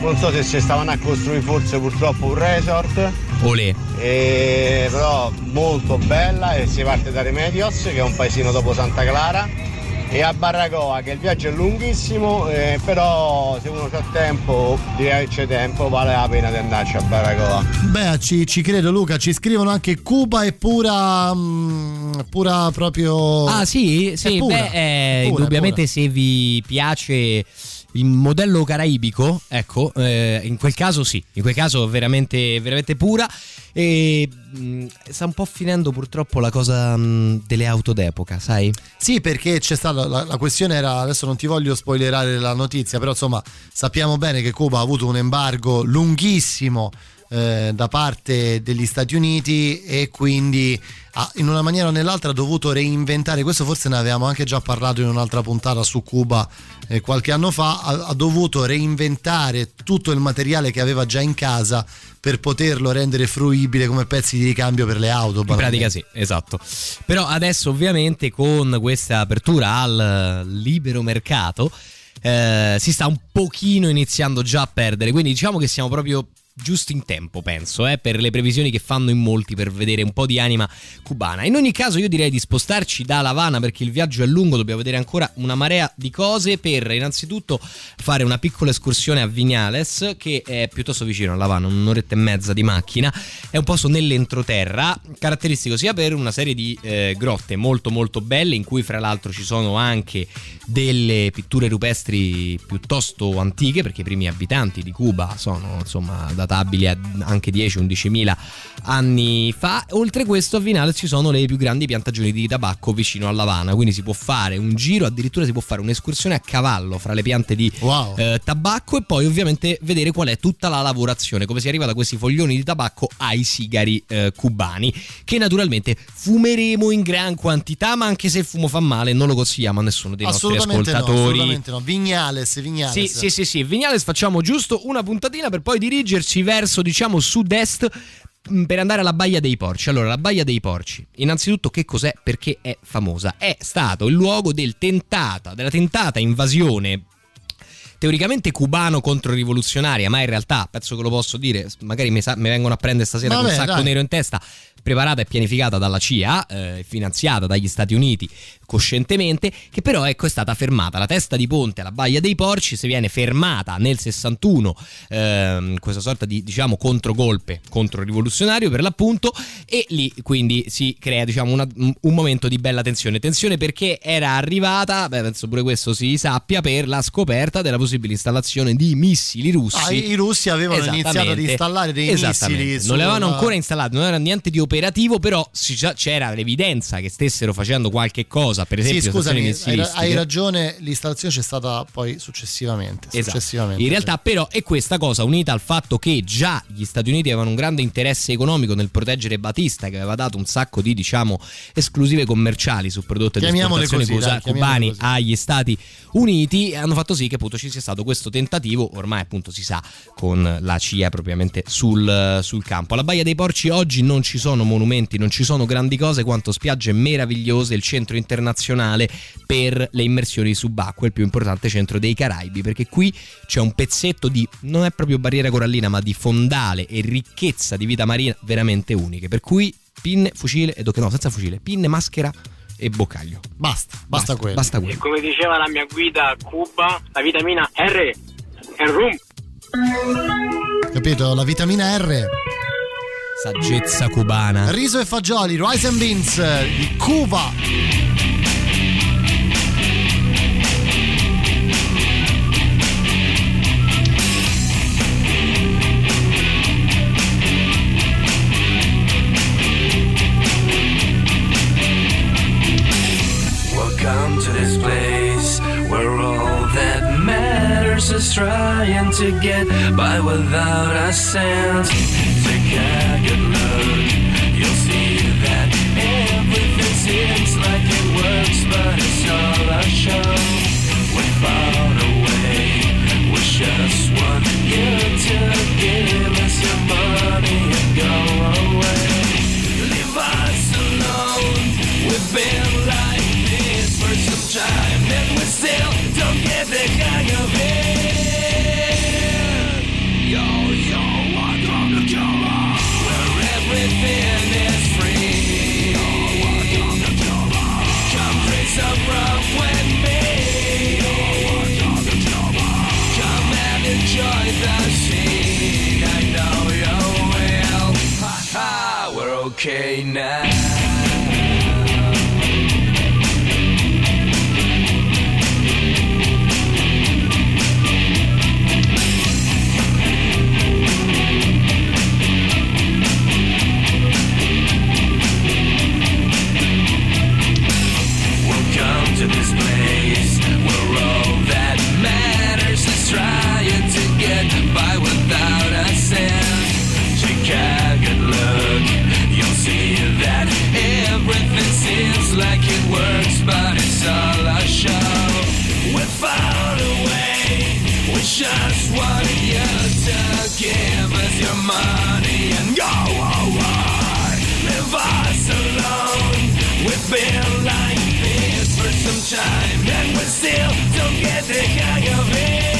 non so se si stavano a costruire forse purtroppo un resort. Olè. E, però molto bella e si parte da Remedios che è un paesino dopo Santa Clara e a Barracoa che il viaggio è lunghissimo eh, però se uno ha tempo direi che c'è tempo vale la pena di andarci a Barracoa Beh, ci, ci credo, Luca. Ci scrivono anche Cuba è pura. mh, pura proprio. Ah, sì, sì, pura, beh, eh, pura, indubbiamente è se vi piace il modello caraibico, ecco, eh, in quel caso sì, in quel caso veramente, veramente pura. E mh, sta un po' finendo purtroppo la cosa mh, delle auto d'epoca, sai? Sì, perché c'è stata la, la questione era adesso non ti voglio spoilerare la notizia, però insomma sappiamo bene che Cuba ha avuto un embargo lunghissimo eh, da parte degli Stati Uniti e quindi ha, in una maniera o nell'altra ha dovuto reinventare, questo forse ne avevamo anche già parlato in un'altra puntata su Cuba eh, qualche anno fa, ha, ha dovuto reinventare tutto il materiale che aveva già in casa per poterlo rendere fruibile come pezzi di ricambio per le auto. In pratica sì, esatto. Però adesso ovviamente con questa apertura al libero mercato eh, si sta un pochino iniziando già a perdere, quindi diciamo che siamo proprio giusto in tempo, penso, eh, per le previsioni che fanno in molti per vedere un po' di anima cubana. In ogni caso io direi di spostarci da La Habana perché il viaggio è lungo, dobbiamo vedere ancora una marea di cose per innanzitutto fare una piccola escursione a Vignales che è piuttosto vicino a La Habana, un'oretta e mezza di macchina, è un posto nell'entroterra, caratteristico sia per una serie di eh, grotte molto molto belle in cui fra l'altro ci sono anche delle pitture rupestri piuttosto antiche perché i primi abitanti di Cuba sono insomma databili a anche 10-11 mila anni fa. Oltre questo a Vinales ci sono le più grandi piantagioni di tabacco vicino a La Habana, quindi si può fare un giro, addirittura si può fare un'escursione a cavallo fra le piante di Wow. eh, tabacco e poi ovviamente vedere qual è tutta la lavorazione, come si arriva da questi foglioni di tabacco ai sigari eh, cubani, che naturalmente fumeremo in gran quantità, ma anche se il fumo fa male non lo consigliamo a nessuno dei nostri assolutamente no, ascoltatori. assolutamente no. Vignales, Vignales. Sì, sì, sì, sì. Vignales facciamo giusto una puntatina per poi dirigerci verso, diciamo, sud-est mh, per andare alla Baia dei Porci. Allora, la Baia dei Porci, innanzitutto che cos'è? Perché è famosa? È stato il luogo del tentata, della tentata invasione teoricamente cubano controrivoluzionaria, ma in realtà, penso che lo posso dire, magari mi, sa- vengono a prendere stasera con Vabbè, un sacco dai. nero in testa, preparata e pianificata dalla CIA, eh, finanziata dagli Stati Uniti coscientemente, che però ecco è stata fermata. La testa di ponte alla Baia dei Porci si viene fermata nel 61, ehm, questa sorta di diciamo controgolpe, controrivoluzionario per l'appunto, e lì quindi si crea diciamo una- un momento di bella tensione. Tensione perché era arrivata, beh, penso pure questo si sappia, per la scoperta della possibile installazione di missili russi. Ah, i i russi avevano iniziato ad installare dei missili. Non li avevano ancora installati, non era niente di operativo, però c'era l'evidenza che stessero facendo qualche cosa, per esempio Sì, scusami, hai, ragione, l'installazione c'è stata poi successivamente. Esatto. successivamente In realtà, però, è questa cosa unita al fatto che già gli Stati Uniti avevano un grande interesse economico nel proteggere Batista, che aveva dato un sacco di, diciamo, esclusive commerciali su prodotti di esportazione così, dai, cubani agli Stati Uniti, e hanno fatto sì che appunto ci sia stato questo tentativo, ormai appunto si sa, con la CIA propriamente sul, sul campo. Alla Baia dei Porci oggi non ci sono monumenti, non ci sono grandi cose quanto spiagge meravigliose, il centro internazionale per le immersioni subacquee, il più importante centro dei Caraibi, perché qui c'è un pezzetto di, non è proprio barriera corallina, ma di fondale e ricchezza di vita marina veramente uniche, per cui pinne, fucile e no, senza fucile, pinne, maschera e boccaglio. Basta, basta, quello. Basta E quello. come diceva la mia guida a Cuba, la vitamina R è rum. Capito? La vitamina R. Saggezza cubana. Riso e fagioli, rice and beans di Cuba. Welcome to trying to get by without a cent. Take a good look, you'll see that everything seems like it works, but it's all a show. Without a way, we just want you to give us your money and go away. Leave us alone. We've been like this for some time, and we still don't get the hang of it. Okay now. Been like this for some time, and we still don't get the hang of it.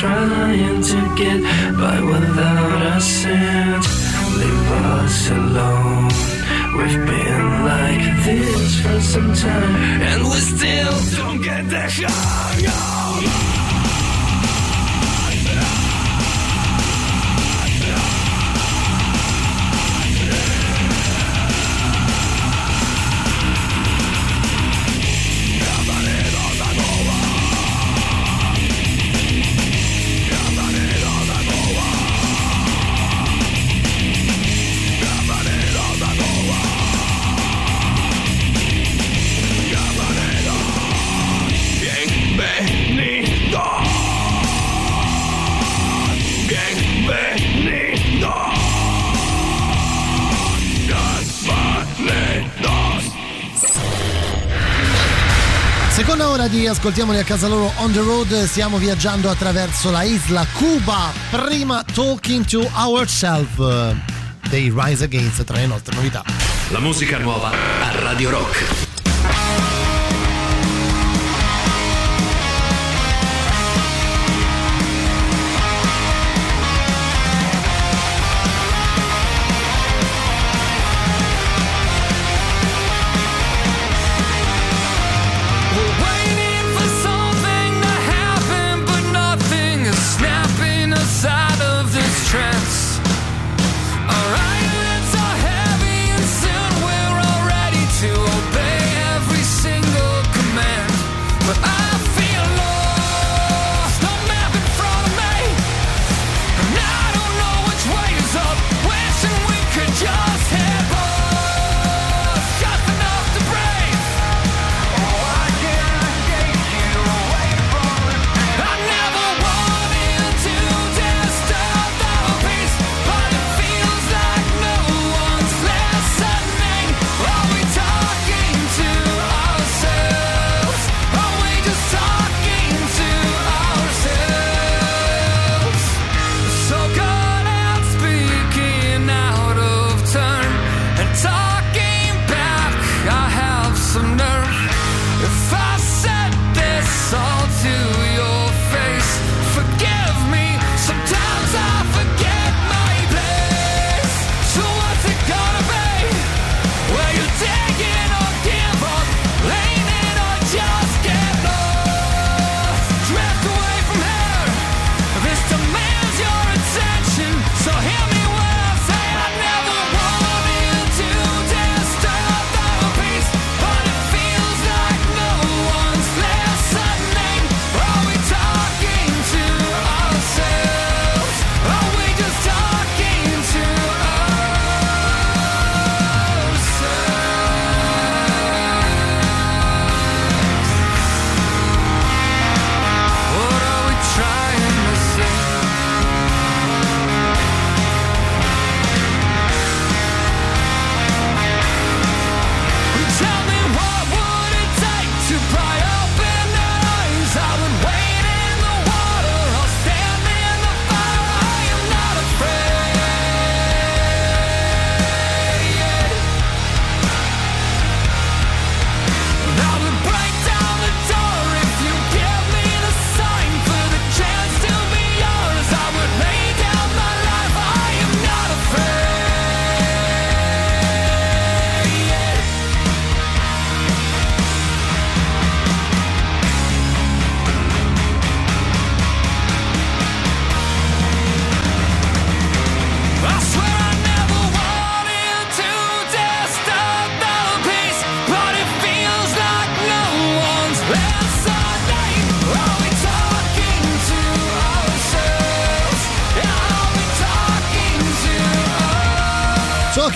Trying to get by without a cent. Leave us alone. We've been like this for some time, and we still don't get the hang Ascoltiamoli a casa loro on the road, stiamo viaggiando attraverso la isla Cuba. Prima Talking to Ourselves dei Rise Against tra le nostre novità. La musica nuova a Radio Rock.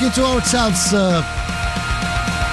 Talking to Ourselves eh,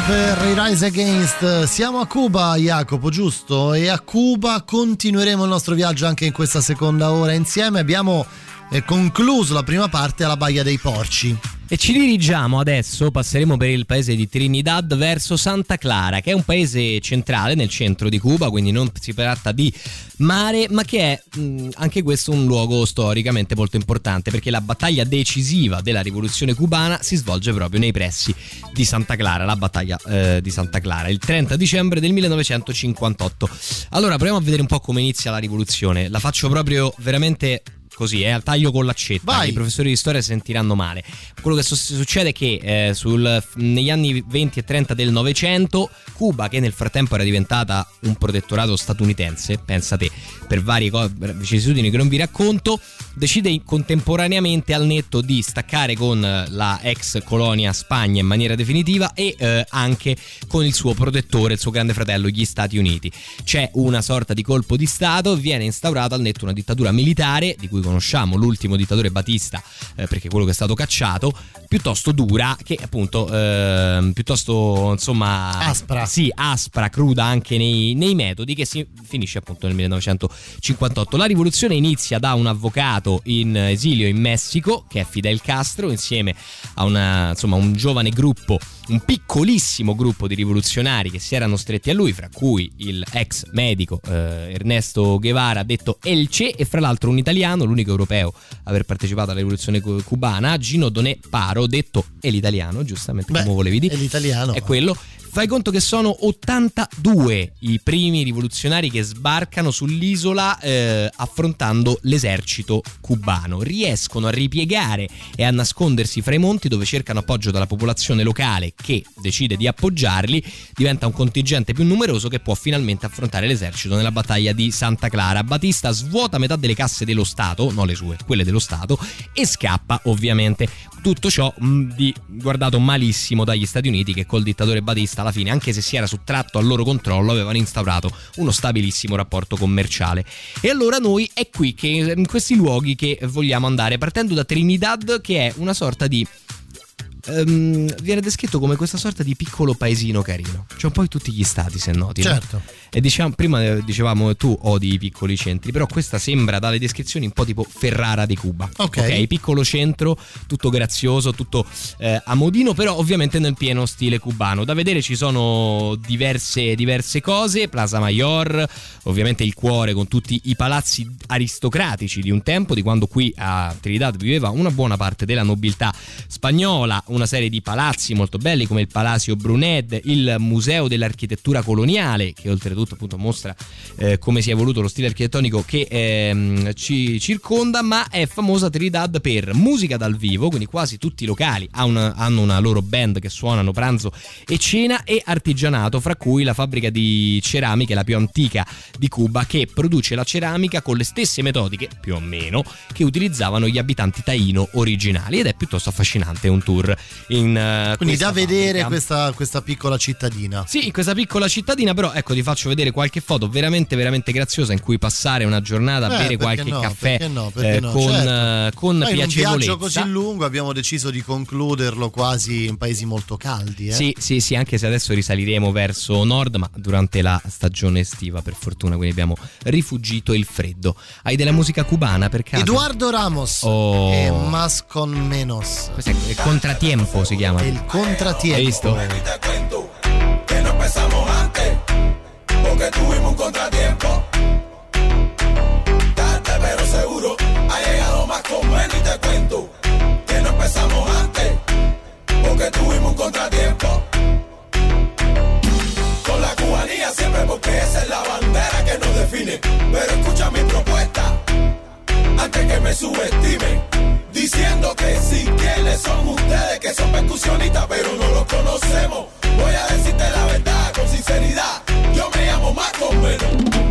per i Rise Against. Siamo a Cuba, Jacopo, giusto? E a Cuba continueremo il nostro viaggio anche in questa seconda ora insieme. Abbiamo eh, concluso la prima parte alla Baia dei Porci. E ci dirigiamo adesso, passeremo per il paese di Trinidad verso Santa Clara, che è un paese centrale nel centro di Cuba, quindi non si tratta di mare, ma che è mh, anche questo un luogo storicamente molto importante, perché la battaglia decisiva della rivoluzione cubana si svolge proprio nei pressi di Santa Clara, la battaglia eh, di Santa Clara, il 30 dicembre del 1958. Allora, proviamo a vedere un po' come inizia la rivoluzione. La faccio proprio veramente così, eh, al taglio con l'accetta. Vai. I professori di storia sentiranno male. Quello che succede è che eh, sul- negli anni 20 e 30 del Novecento, Cuba, che nel frattempo era diventata un protettorato statunitense, pensa te, per varie co- vicissitudini che non vi racconto, decide contemporaneamente al netto di staccare con eh, la ex colonia Spagna in maniera definitiva e eh, anche con il suo protettore, il suo grande fratello, gli Stati Uniti. C'è una sorta di colpo di Stato, viene instaurata al netto una dittatura militare, di cui conosciamo l'ultimo dittatore Batista, eh, perché è quello che è stato cacciato, piuttosto dura, che appunto ehm, piuttosto insomma Aspra. Sì, aspra, cruda anche nei, nei metodi, che si finisce appunto nel 1958. La rivoluzione inizia da un avvocato in esilio in Messico, che è Fidel Castro, insieme a una, insomma, un giovane gruppo, un piccolissimo gruppo di rivoluzionari che si erano stretti a lui, fra cui il ex medico eh, Ernesto Guevara, detto El Che, e fra l'altro un italiano, l'unico europeo a aver partecipato alla rivoluzione cu- cubana, Gino Donè Paro, detto è l'italiano, giustamente Beh, come volevi dire. è l'italiano. È quello. Fai conto che sono 82 i primi rivoluzionari che sbarcano sull'isola eh, affrontando l'esercito cubano. Riescono a ripiegare e a nascondersi fra i monti dove cercano appoggio dalla popolazione locale che decide di appoggiarli. Diventa un contingente più numeroso che può finalmente affrontare l'esercito nella battaglia di Santa Clara. Batista svuota metà delle casse dello Stato, non le sue, quelle dello Stato, e scappa ovviamente. Tutto ciò mh, di, guardato malissimo dagli Stati Uniti che col dittatore Batista alla fine, anche se si era sottratto al loro controllo, avevano instaurato uno stabilissimo rapporto commerciale. E allora noi è qui che in questi luoghi che vogliamo andare, partendo da Trinidad, che è una sorta di ehm, viene descritto come questa sorta di piccolo paesino carino. C'è un po' in tutti gli stati, se noti. no? E diciamo, prima eh, dicevamo tu odi i piccoli centri, però questa sembra dalle descrizioni un po' tipo Ferrara di Cuba. Ok. piccolo centro, tutto grazioso, tutto eh, a modino, però ovviamente nel pieno stile cubano. Da vedere ci sono diverse, diverse cose, Plaza Mayor, ovviamente il cuore con tutti i palazzi aristocratici di un tempo, di quando qui a Trinidad viveva una buona parte della nobiltà spagnola, una serie di palazzi molto belli come il Palacio Brunet, il Museo dell'Architettura Coloniale, che oltretutto appunto mostra eh, come si è evoluto lo stile architettonico che ehm, ci circonda, ma è famosa Trinidad per musica dal vivo, quindi quasi tutti i locali una- hanno una loro band che suonano pranzo e cena e artigianato, fra cui la fabbrica di ceramiche, la più antica di Cuba, che produce la ceramica con le stesse metodiche, più o meno, che utilizzavano gli abitanti taino originali ed è piuttosto affascinante un tour in eh, Quindi da vedere questa, questa piccola cittadina. Sì, questa piccola cittadina, però ecco, ti faccio vedere qualche foto veramente, veramente graziosa in cui passare una giornata a Eh, bere qualche no, caffè perché no, perché eh, no, con, certo. eh, con Poi in un viaggio piacevolezza. così lungo abbiamo deciso di concluderlo quasi in paesi molto caldi. Eh? Sì, sì, sì, anche se adesso risaliremo verso nord, ma durante la stagione estiva, per fortuna, quindi abbiamo rifugito il freddo. Hai della musica cubana per caso? Eduardo Ramos Oh. e Mas con Menos. Questo è il contratiempo si chiama. Il contratiempo. Hai visto? que no empezamos porque tuvimos un contratiempo. Tarde pero seguro, ha llegado más con menos y te cuento que no empezamos antes, porque tuvimos un contratiempo. Con la cubanía siempre porque esa es la bandera que nos define. Pero escucha mi propuesta, antes que me subestimen. Diciendo que sí, quienes son ustedes, que son percusionistas, pero no los conocemos. Voy a decirte la verdad con sinceridad. Yo me llamo más con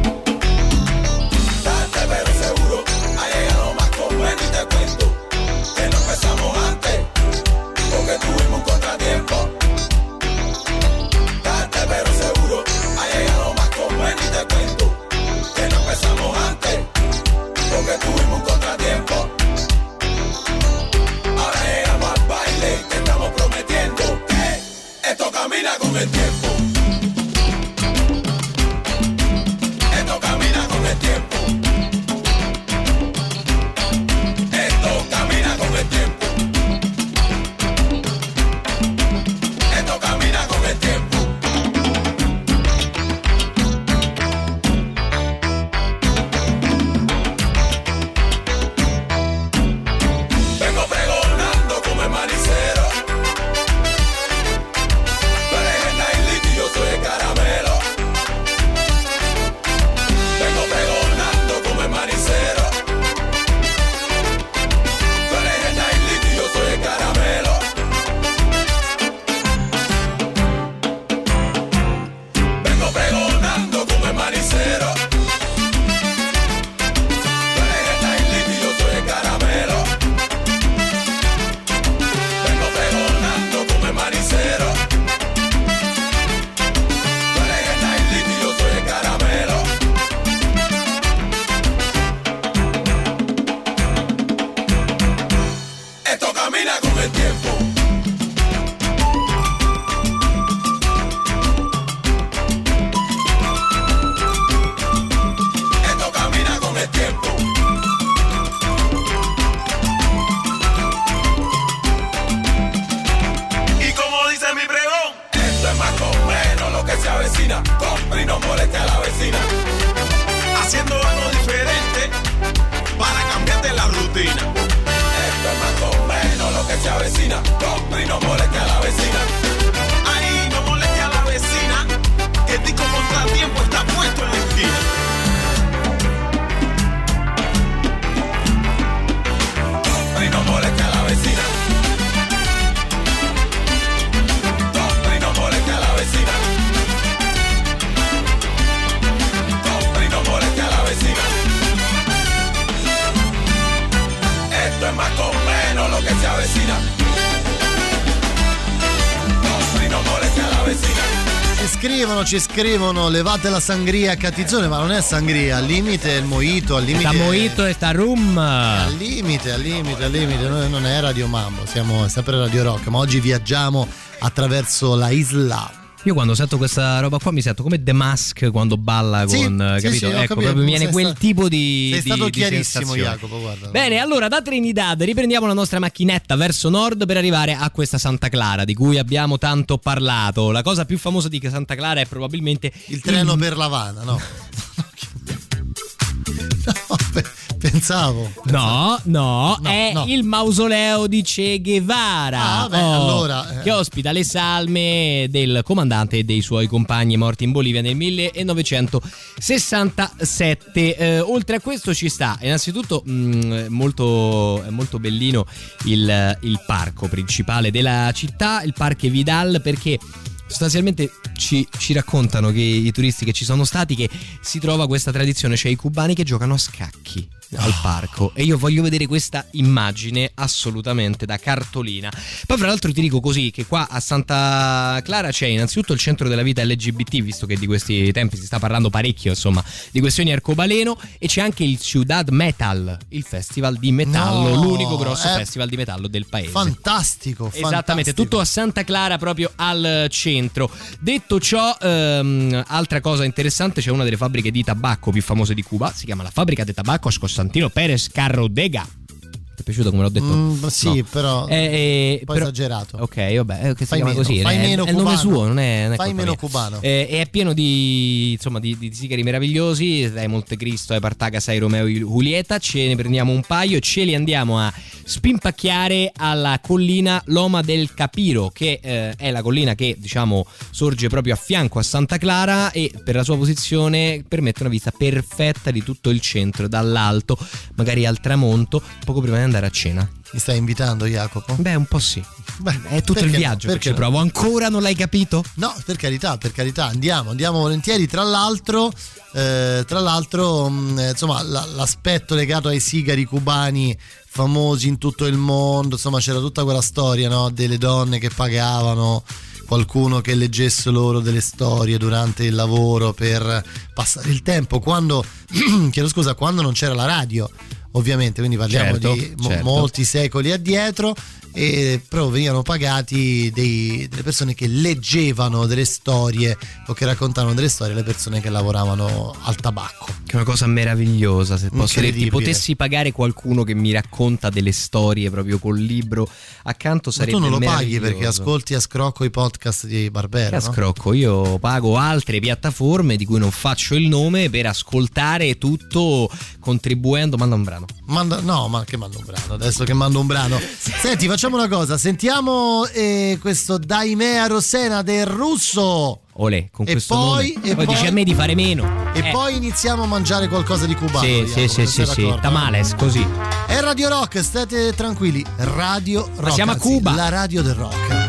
scrivono, ci scrivono, levate la sangria a Catizzone, ma non è sangria, al limite è il mojito, al limite... Sta mojito e sta rum. Al limite, al limite, al limite, noi non è Radio Mambo, siamo sempre Radio Rock, ma oggi viaggiamo attraverso la Isla. Io quando sento questa roba qua mi sento come The Mask quando balla Sì, con, sì, capito? sì, ecco, capito. proprio mi viene quel sta- tipo di Sei di- stato di chiarissimo. Jacopo, guarda. Bene, allora da Trinidad riprendiamo la nostra macchinetta verso nord per arrivare a questa Santa Clara di cui abbiamo tanto parlato. La cosa più famosa di Santa Clara è probabilmente Il treno per Lavana, no, pe- pensavo. No, no, No, è no. il mausoleo di Che Guevara. Ah, beh, allora, eh. Che ospita le salme del comandante e dei suoi compagni morti in Bolivia nel 1967. Eh, oltre a questo ci sta, innanzitutto, mh, molto, è molto bellino il, il parco principale della città, il Parque Vidal, perché sostanzialmente ci, ci raccontano che i turisti che ci sono stati che si trova questa tradizione, cioè i cubani che giocano a scacchi al parco e io voglio vedere questa immagine assolutamente da cartolina. Poi fra l'altro ti dico così che qua a Santa Clara c'è innanzitutto il centro della vita LGBT, visto che di questi tempi si sta parlando parecchio, insomma, di questioni arcobaleno e c'è anche il Ciudad Metal, il festival di metallo, No, l'unico grosso è festival di metallo del paese. Fantastico, Esattamente, fantastico. tutto a Santa Clara proprio al centro. Detto ciò, ehm, altra cosa interessante, c'è una delle fabbriche di tabacco più famose di Cuba, si chiama la fabbrica de tabacos Constantino Pérez Carrodega. Ti è piaciuto come l'ho detto? Mm, sì, No. però Eh, eh, un po' però- esagerato. Ok, vabbè, eh, che si Fai meno, così. fai è, meno è il nome suo, non è, non è Fai meno mia. cubano. Eh, è pieno di, insomma, di, di sigari meravigliosi, dai Montecristo ai Partagas ai Romeo e Julieta, ce ne prendiamo un paio e ce li andiamo a spimpacchiare alla collina Loma del Capiro, che eh, è la collina che diciamo sorge proprio a fianco a Santa Clara e per la sua posizione permette una vista perfetta di tutto il centro dall'alto, magari al tramonto, poco prima di andare a cena. Mi stai invitando, Jacopo? Beh, un po' sì. Beh, È tutto il no? viaggio che Perché no? provo. Ancora non l'hai capito? No, per carità, per carità, andiamo, andiamo volentieri. Tra l'altro, eh, tra l'altro mh, eh, insomma, la- l'aspetto legato ai sigari cubani famosi in tutto il mondo, insomma, c'era tutta quella storia no, delle donne che pagavano qualcuno che leggesse loro delle storie durante il lavoro per passare il tempo, quando, chiedo scusa, quando non c'era la radio. Ovviamente, quindi parliamo Certo, di certo. molti secoli addietro. E proprio venivano pagati dei- delle persone che leggevano delle storie o che raccontavano delle storie alle persone che lavoravano al tabacco. Che è una cosa meravigliosa, se posso dirti. Potessi pagare qualcuno che mi racconta delle storie proprio col libro accanto Ma sarebbe tu non lo paghi perché ascolti a scrocco i podcast di Barbera. Che no? scrocco, io pago altre piattaforme di cui non faccio il nome per ascoltare tutto contribuendo. Manda un brano. Manda- no, ma che mando un brano? Adesso che mando un brano. Senti, facciamo una cosa: sentiamo eh, questo Daimea Rosena del russo. Olè, con E questo poi- nome. e poi, poi- dici a me di fare meno. E Eh. poi iniziamo a mangiare qualcosa di cubano. Sì, Jacopo, sì, sì, sì, sì. Tamales, così. È Radio Rock, state tranquilli. Radio Rock. siamo a Cuba. La radio del rock.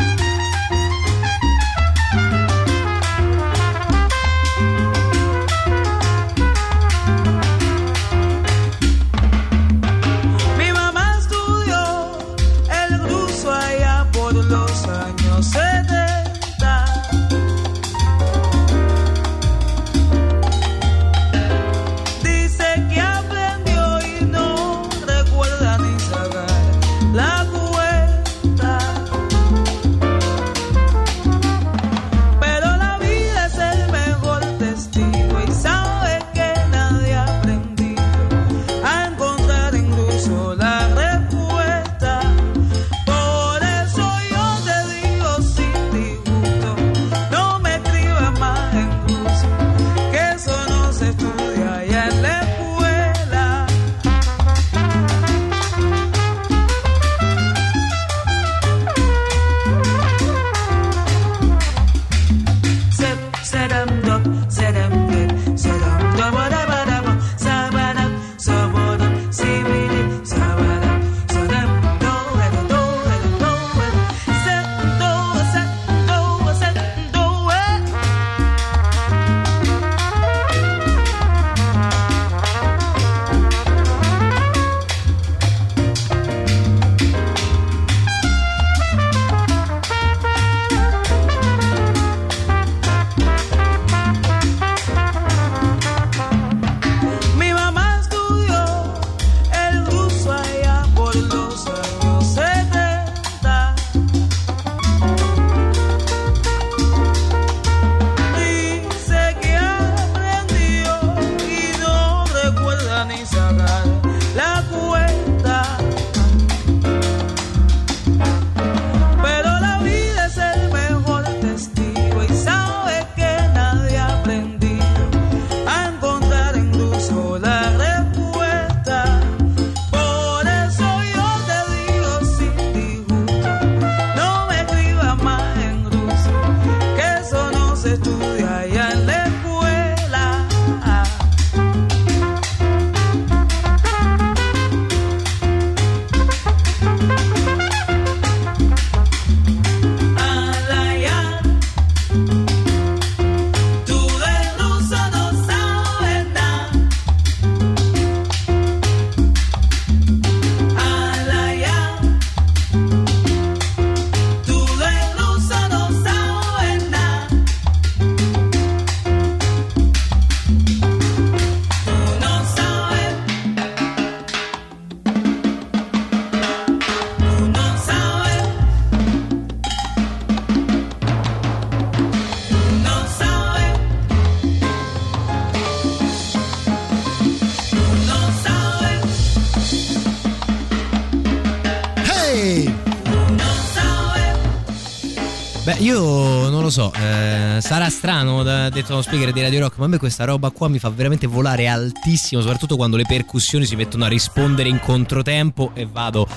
So, eh, sarà strano, da- detto uno speaker di Radio Rock, ma a me questa roba qua mi fa veramente volare altissimo, soprattutto quando le percussioni si mettono a rispondere in controtempo e vado.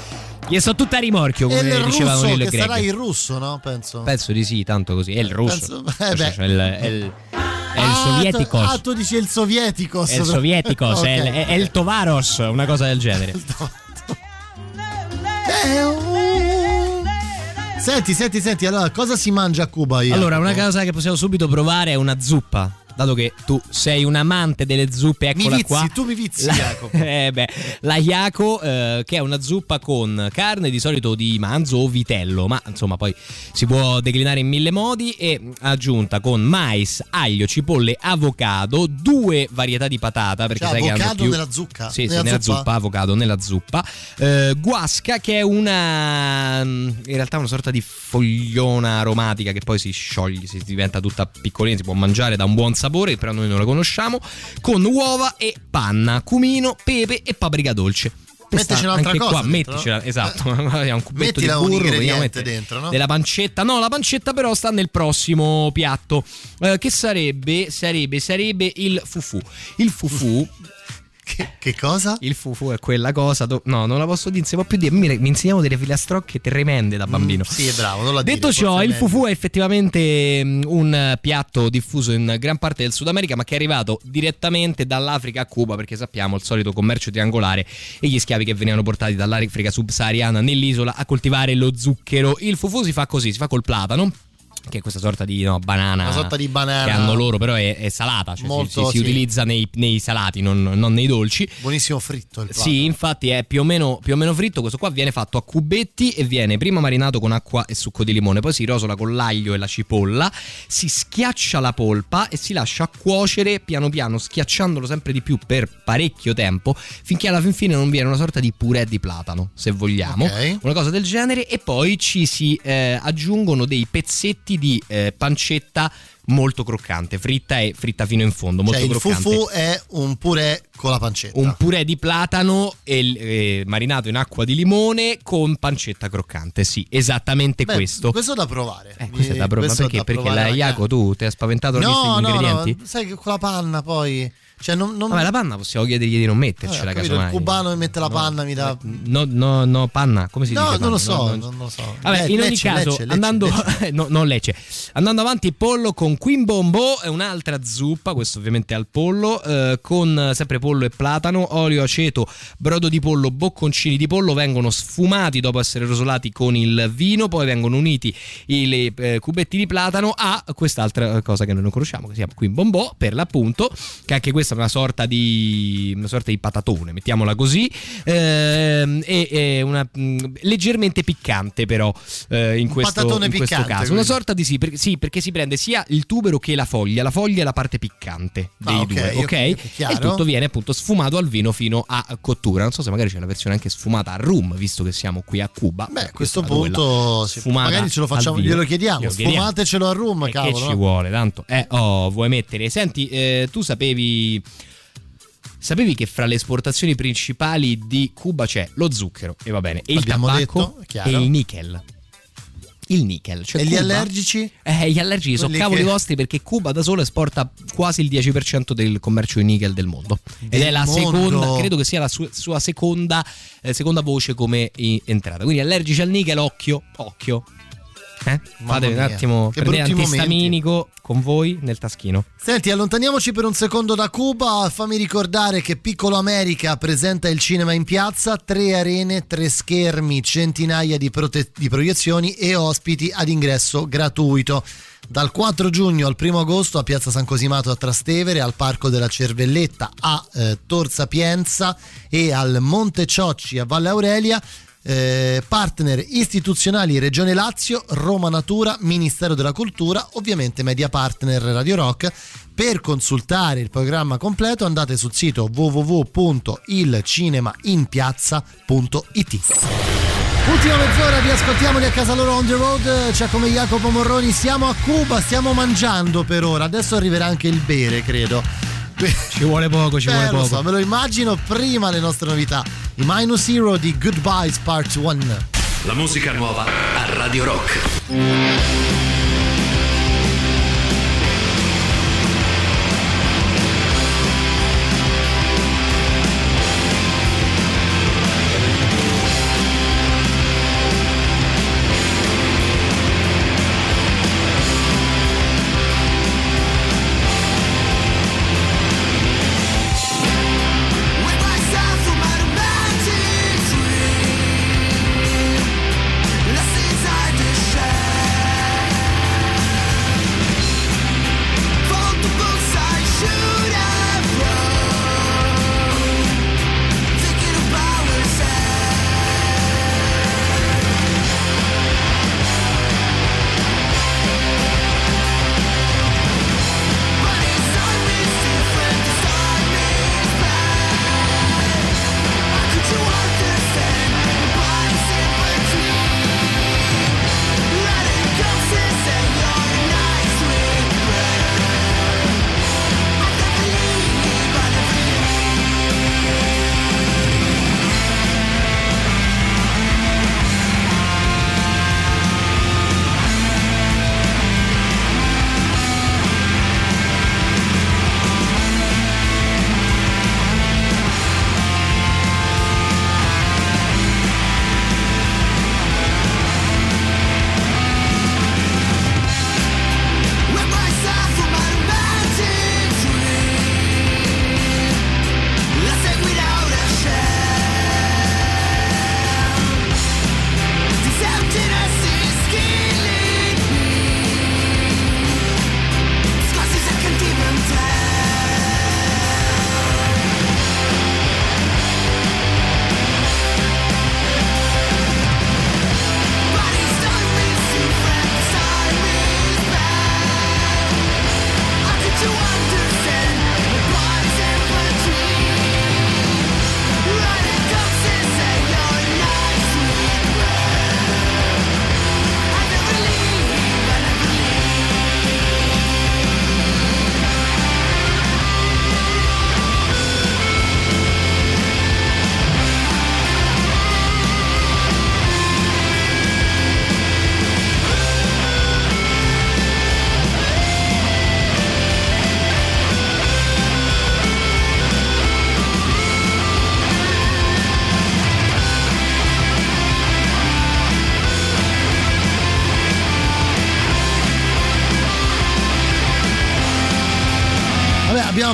Gli sto tutta a rimorchio, come il dicevano russo, Lillo Greg. sarà il russo, no? Penso. Penso di sì, tanto così. È il russo. Penso- eh beh. Cioè, è il, è il, è il Ah, sovietico. Ah, tu dici il sovietico. È il sovietico, è, il- è- è il Tovaros, una cosa del genere. Eh, oh. Senti, senti, senti, allora cosa si mangia a Cuba? Io? Allora, una cosa che possiamo subito provare è una zuppa. Dato che tu sei un amante delle zuppe, Mi eccola vizi, qua. tu mi vizi, La, Jacopo. eh beh, la Iaco, eh, che è una zuppa con carne di solito di manzo o vitello, ma insomma poi si può declinare in mille modi e aggiunta con mais, aglio, cipolle, avocado, due varietà di patata, perché Cioè, sai che hanno avocado più... nella zucca? Sì, sì, Nella nella zuppa? zuppa, avocado nella zuppa. Eh, guasca, che è una... in realtà una sorta di fogliona aromatica che poi si scioglie, si diventa tutta piccolina, si può mangiare da un buon sapore, però noi non la conosciamo, con uova e panna, cumino, pepe e paprika dolce. Questa Mettici un'altra anche cosa Qua, metticela, esatto, magari un cubetto di burro, mettere dentro, no? Della pancetta, no, la pancetta però sta nel prossimo piatto, eh, che sarebbe, sarebbe, sarebbe il fufu. Il fufu... Che, che cosa? Il fufu è quella cosa. do- no, non la posso dire, non si può più dire. Mi, mi insegnavo delle filastrocche tremende da bambino. Mm, sì, è bravo, non la Detto dire, ciò, il meglio. fufu è effettivamente mm, un piatto diffuso in gran parte del Sud America, ma che è arrivato direttamente dall'Africa a Cuba, perché sappiamo il solito commercio triangolare e gli schiavi che venivano portati dall'Africa subsahariana nell'isola a coltivare lo zucchero. Il fufu si fa così, si fa col platano. Che è questa sorta di no, banana Una sorta di banana. che hanno loro, però è, è salata, cioè si- Molto, si, si sì. utilizza nei, nei salati, non, non nei dolci. Buonissimo fritto il platano. Sì, infatti è più o, meno, più o meno fritto. Questo qua viene fatto a cubetti e viene prima marinato con acqua e succo di limone, poi si rosola con l'aglio e la cipolla, si schiaccia la polpa e si lascia cuocere piano piano, schiacciandolo sempre di più per parecchio tempo, finché alla fin fine non viene una sorta di purè di platano, se vogliamo, Ok. una cosa del genere, e poi ci si eh, aggiungono dei pezzetti di eh, pancetta molto croccante, fritta e fritta fino in fondo, molto Cioè, il croccante fufu è un purè con la pancetta. un purè di platano e, eh, marinato in acqua di limone con pancetta croccante. Sì, esattamente Beh, questo. Questo è da provare. Eh, questo è da provare. questo è Perché? da Perché provare la magari. Iaco tu ti hai spaventato la No, no, ingredienti? no, sai che con la panna poi... Cioè, non, non... Vabbè, la panna possiamo chiedergli di non mettercela, Eh, capito, il casomai. cubano che mette la panna mi dà... No, no, no, panna, come si No, dice? non panna? lo so, No, no. non lo so. Vabbè, Le- in ogni lecce, caso, lecce, andando, lecce. no, non lecce. Andando avanti, pollo con quimbombo è un'altra zuppa, questo ovviamente al pollo, eh, con sempre pollo e platano, olio, aceto, brodo di pollo, bocconcini di pollo vengono sfumati dopo essere rosolati con il vino, poi vengono uniti i eh, cubetti di platano a quest'altra cosa che noi non conosciamo, che si chiama quimbombo per l'appunto, che anche questa è una sorta di, una sorta di patatone, mettiamola così, ehm, e, e una, mh, leggermente piccante però eh, in, questo, in questo piccante, caso. Una quindi. sorta di sì, per- sì, perché si prende sia il tubero che la foglia, la foglia è la parte piccante dei Ah, ok, due, ok? ok, E tutto viene appunto sfumato al vino fino a cottura. Non so se magari c'è la versione anche sfumata a rum, visto che siamo qui a Cuba. Beh, a questo punto magari ce lo facciamo, glielo chiediamo, Glielo chiediamo. sfumatecelo a rum, E cavolo. che ci vuole, tanto. Eh, oh, vuoi mettere. Senti, eh, tu sapevi. Sapevi che fra le esportazioni principali di Cuba c'è lo zucchero, e va bene, e il Abbiamo tabacco detto, e il nickel. Il nickel. Cioè E gli Cuba- allergici? Eh, gli allergici sono cavoli che- vostri perché Cuba da solo esporta quasi il 10% del commercio di nickel del mondo. Ed Del è la mondo? seconda, credo che sia la sua, sua seconda, eh, seconda voce come entrata. Quindi allergici al nickel, occhio, occhio. Eh? Fate un attimo, che prendete brutti antistaminico con voi nel taschino. Senti, allontaniamoci per un secondo da Cuba. Fammi ricordare che Piccolo America presenta il cinema in piazza, tre arene, tre schermi, centinaia di, prote- di proiezioni e ospiti ad ingresso gratuito. Dal 4 giugno al 1 agosto a Piazza San Cosimato a Trastevere, al Parco della Cervelletta a eh, Tor Sapienza e al Monte Ciocci a Valle Aurelia. Eh, partner istituzionali Regione Lazio, Roma Natura, Ministero della Cultura, ovviamente media partner Radio Rock. Per consultare il programma completo andate sul sito www.ilcinemainpiazza.it. Ultima mezz'ora vi ascoltiamoli a casa loro on the road, c'è come Jacopo Morroni, siamo a Cuba, stiamo mangiando per ora, adesso arriverà anche il bere credo. Ci vuole poco, ci Eh, vuole lo poco. so, me lo immagino prima le nostre novità. I Minus Zero di Goodbyes Part 1. La musica nuova a Radio Rock.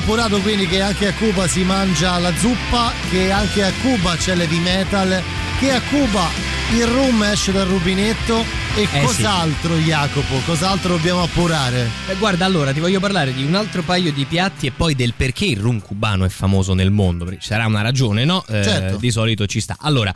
Appurato quindi che anche a Cuba si mangia la zuppa, che anche a Cuba c'è l'heavy metal, che a Cuba il rum esce dal rubinetto e Eh, cos'altro Jacopo? Cos'altro dobbiamo appurare? Beh, guarda, allora ti voglio parlare di un altro paio di piatti e poi del perché il rum cubano è famoso nel mondo. Perché ci sarà una ragione, no? Eh, Certo. Di solito ci sta. Allora.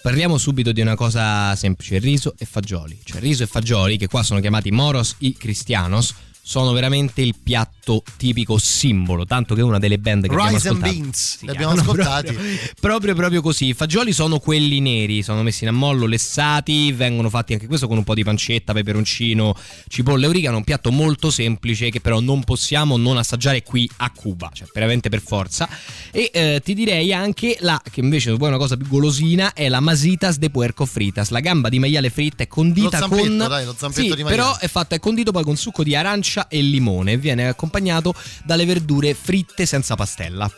Parliamo subito di una cosa semplice, riso e fagioli. Cioè riso e fagioli, che qua sono chiamati moros y cristianos, sono veramente il piatto tipico simbolo, tanto che una delle band che abbiamo Rice and ascoltato Beans, si li abbiamo ascoltati. Proprio, proprio proprio così. I fagioli sono quelli neri, sono messi in ammollo, lessati, vengono fatti anche questo con un po' di pancetta, peperoncino, cipolla e origano, un piatto molto semplice che però non possiamo non assaggiare qui a Cuba, cioè veramente per forza. E eh, ti direi anche la che invece poi è una cosa più golosina è la masitas de puerco fritas, la gamba di maiale fritta è condita Lo zampetto, con dai, lo zampetto Sì, di maiale. però è fatto è condito poi con succo di arancia e limone e viene accompagnato dalle verdure fritte senza pastella.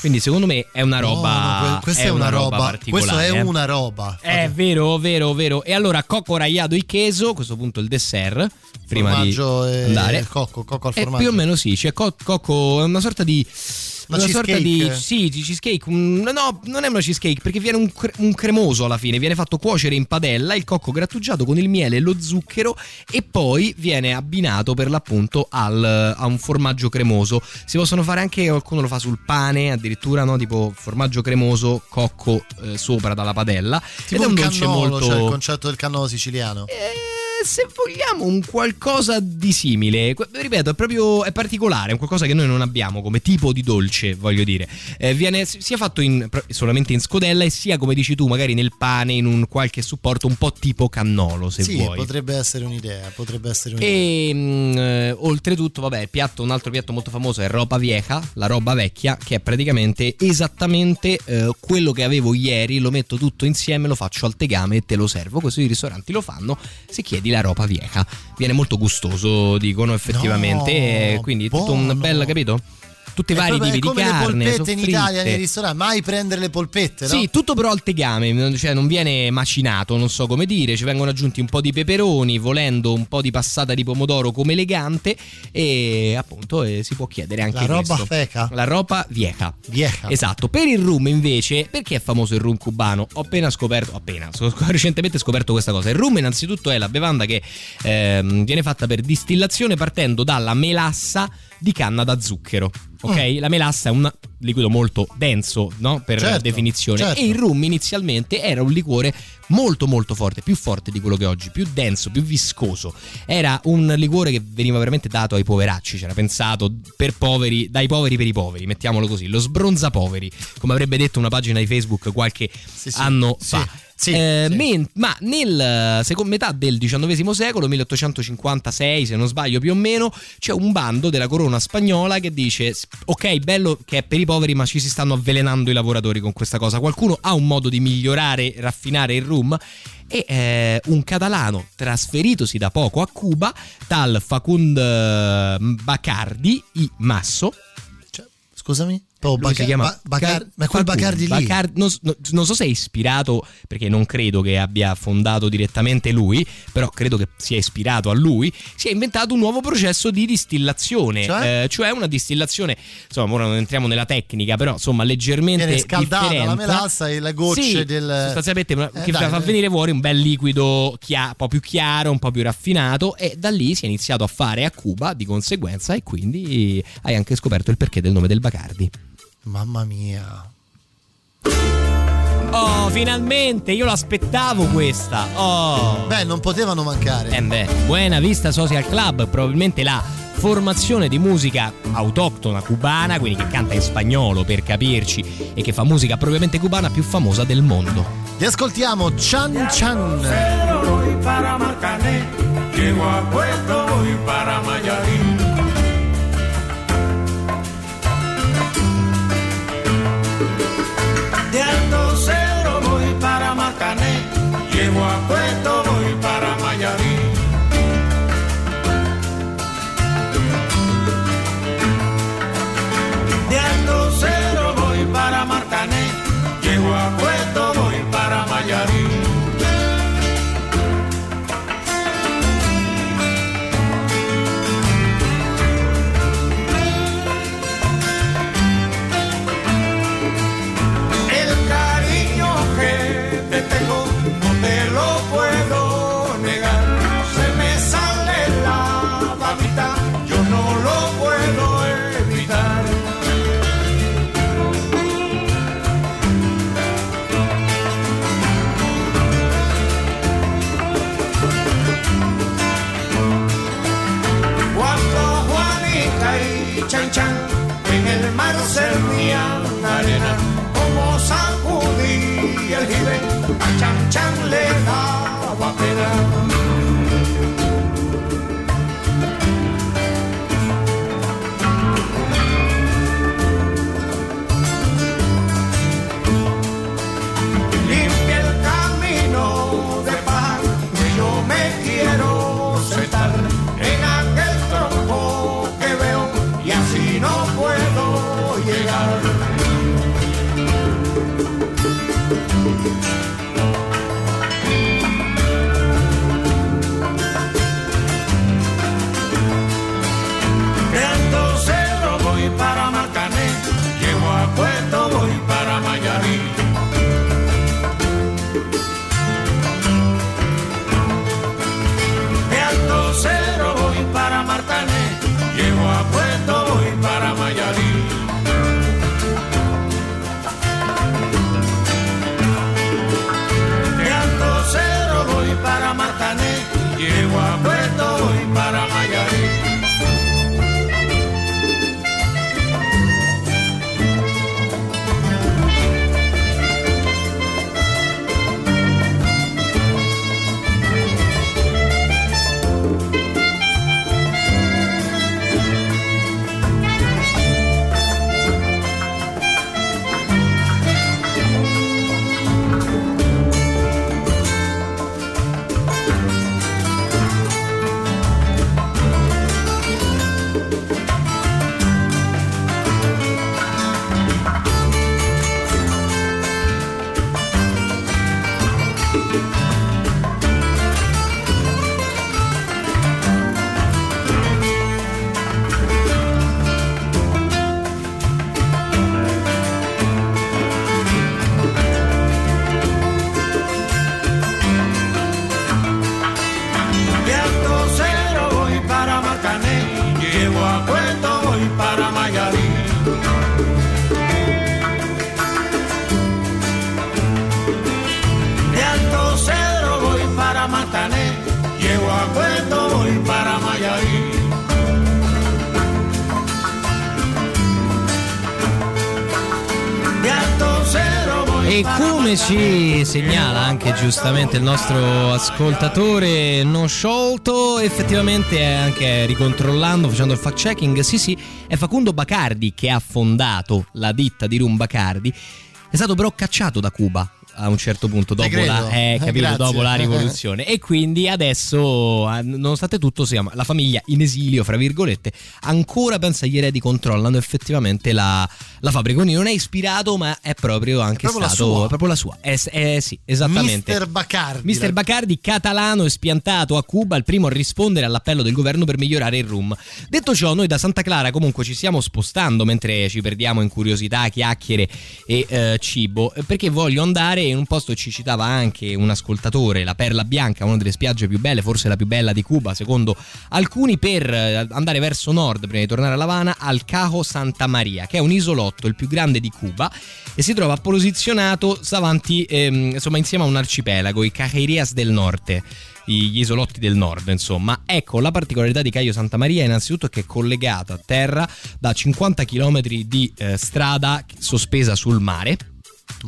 Quindi secondo me è una roba No, no, que- questa è, una roba, particolare. questo è eh. una roba. È vero, vero, vero. E allora cocco raiato e queso, a questo punto il dessert, prima formaggio di e andare. cocco, cocco al Eh, formaggio. più o meno sì, c'è co- cocco, è una sorta di Una una sorta di sì, di cheesecake. un- no, non è una cheesecake perché viene un, cre- un cremoso alla fine. Viene fatto cuocere in padella il cocco grattugiato con il miele e lo zucchero e poi viene abbinato per l'appunto al- a un formaggio cremoso. Si possono fare anche, qualcuno lo fa sul pane, addirittura no, tipo formaggio cremoso, cocco eh, sopra dalla padella. Tipo Ed è un un dolce cannolo, molto cioè il concetto del cannolo siciliano. Eh, se vogliamo un qualcosa di simile, ripeto, è proprio è particolare, è un qualcosa che noi non abbiamo come tipo di dolce, voglio dire. Eh, viene sia fatto in- solamente in scodella e sia, come dici tu, magari nel pane, in un qualche supporto un po' tipo cannolo, se sì, vuoi. potrebbe essere un'idea, potrebbe essere un'idea. E mh, eh, oltretutto, vabbè, piatto, un altro piatto molto famoso è roba vieja, la roba vecchia, che è praticamente esattamente eh, quello che avevo ieri, lo metto tutto insieme, lo faccio al tegame e te lo servo. Così i ristoranti lo fanno se chiedi la roba vieja. Viene molto gustoso, dicono effettivamente. No, quindi tutto un buono. bel, capito? Tutti i vari proprio- tipi di come carne. le polpette in soffritte. Italia nei ristoranti, mai prendere le polpette, no? Sì, tutto però al tegame, cioè non viene macinato, non so come dire, ci vengono aggiunti un po' di peperoni, volendo un po' di passata di pomodoro come elegante e appunto eh, si può chiedere anche La roba questo. feca? La roba vieja. Vieja. Esatto, per il rum invece, perché è famoso il rum cubano? Ho appena scoperto, appena, recentemente scoperto questa cosa. Il rum innanzitutto è la bevanda che ehm, viene fatta per distillazione partendo dalla melassa di canna da zucchero. Ok? La melassa è un liquido molto denso, no? Per Certo, definizione. certo. E il rum inizialmente era un liquore molto molto forte, più forte di quello che è oggi, più denso, più viscoso. Era un liquore che veniva veramente dato ai poveracci, c'era pensato per poveri, dai poveri per i poveri, mettiamolo così, lo sbronza poveri, come avrebbe detto una pagina di Facebook qualche sì. anno Sì, fa. Sì, Eh, sì. men- ma nel secondo metà del XIX secolo, 1856 se non sbaglio più o meno, c'è un bando della corona spagnola che dice ok bello che è per i poveri ma ci si stanno avvelenando i lavoratori con questa cosa, qualcuno ha un modo di migliorare, raffinare il rum e eh, un catalano trasferitosi da poco a Cuba, tal Facund eh, Bacardi i Masso, Scusami? Oh, lui si chiama Bacar- ma quel Bacardi lì? Bacar- non, no- non so se è ispirato, perché non credo che abbia fondato direttamente lui, però credo che sia ispirato a lui. Si è inventato un nuovo processo di distillazione, Cioè? eh, cioè una distillazione, insomma, ora non entriamo nella tecnica, però insomma, leggermente Viene scaldata la differente. melassa e le gocce Sì, del- sostanzialmente Eh, che dai, fa eh. venire fuori un bel liquido chia- un po' più chiaro, un po' più raffinato e da lì si è iniziato a fare a Cuba di conseguenza e quindi hai anche scoperto il perché del nome del Bacardi. Mamma mia. Oh, finalmente, io l'aspettavo questa. Oh. Beh, non potevano mancare. Eh beh, Buena Vista Social Club, probabilmente la formazione di musica autoctona cubana, quindi che canta in spagnolo per capirci e che fa musica propriamente cubana più famosa del mondo. Li ascoltiamo Chan Chan. E come ci segnala anche giustamente il nostro ascoltatore non sciolto, effettivamente anche ricontrollando, facendo il fact checking, sì sì, è Facundo Bacardi che ha fondato la ditta di Rum Bacardi, è stato però cacciato da Cuba a un certo punto dopo la, eh, Eh, capito, dopo la rivoluzione e quindi adesso eh, nonostante tutto si chiama la famiglia in esilio fra virgolette ancora pensa gli eredi controllano effettivamente la, la fabbrica quindi non è ispirato ma è proprio anche proprio la stato sua. è proprio la sua eh, s- eh, sì esattamente Mister Bacardi. Mister Bacardi, catalano e spiantato a Cuba, il primo a rispondere all'appello del governo per migliorare il rum. Detto ciò, noi da Santa Clara comunque ci stiamo spostando mentre ci perdiamo in curiosità, chiacchiere e eh, cibo, eh, perché voglio andare in un posto ci citava anche un ascoltatore, la Perla Bianca, una delle spiagge più belle, forse la più bella di Cuba, secondo alcuni, per eh, andare verso nord prima di tornare a La Habana, al Cajo Santa Maria, che è un isolotto, il più grande di Cuba, e si trova posizionato davanti, ehm, insomma, insieme a un arcipelago, i Cajerías del Norte gli isolotti del nord, insomma. Ecco, la particolarità di Caio Santa Maria è innanzitutto che è collegato a terra da 50 km di eh, strada sospesa sul mare.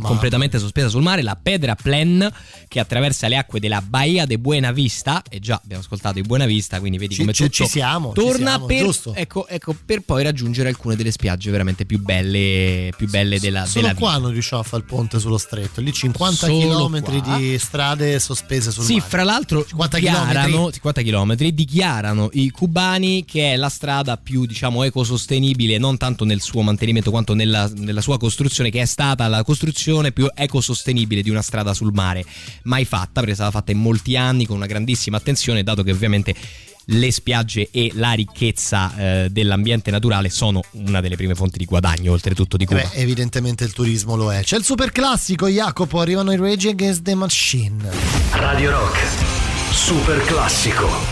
Completamente sospesa sul mare, la Pedra Plen che attraversa le acque della Baia de Buena Vista, e già abbiamo ascoltato di Buena Vista, quindi vedi Ci- come ci- tutto ci siamo, ci torna siamo, per, ecco, ecco, per poi raggiungere alcune delle spiagge veramente più belle, più belle della, Solo della qua vita. non riusciamo a fare il ponte sullo stretto. Lì 50 Solo km di strade sospese sul Sì, mare. fra l'altro 50 dichiarano, chilometri. 50 chilometri, dichiarano i cubani che è la strada più diciamo ecosostenibile non tanto nel suo mantenimento quanto nella, nella sua costruzione che è stata la costruzione più ecosostenibile di una strada sul mare mai fatta perché è stata fatta in molti anni con una grandissima attenzione dato che ovviamente le spiagge e la ricchezza eh, dell'ambiente naturale sono una delle prime fonti di guadagno oltretutto di Cuba. Beh, evidentemente il turismo lo è. C'è il super classico, Jacopo, arrivano i Rage Against the Machine. Radio Rock, super classico.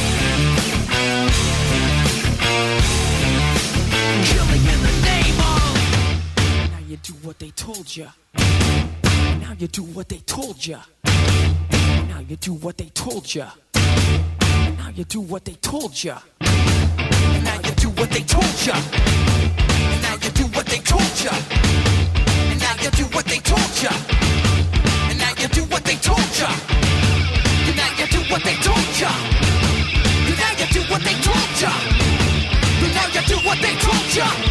what they told you. Now you do what they told you. Now you do what they told you. Now you do what they told you. Now you do what they told you. Now you do what they told you. And now you do what they told you. And now you do what they told you. And now you do what they told you. And now you do what they told you. And now you do what they told you.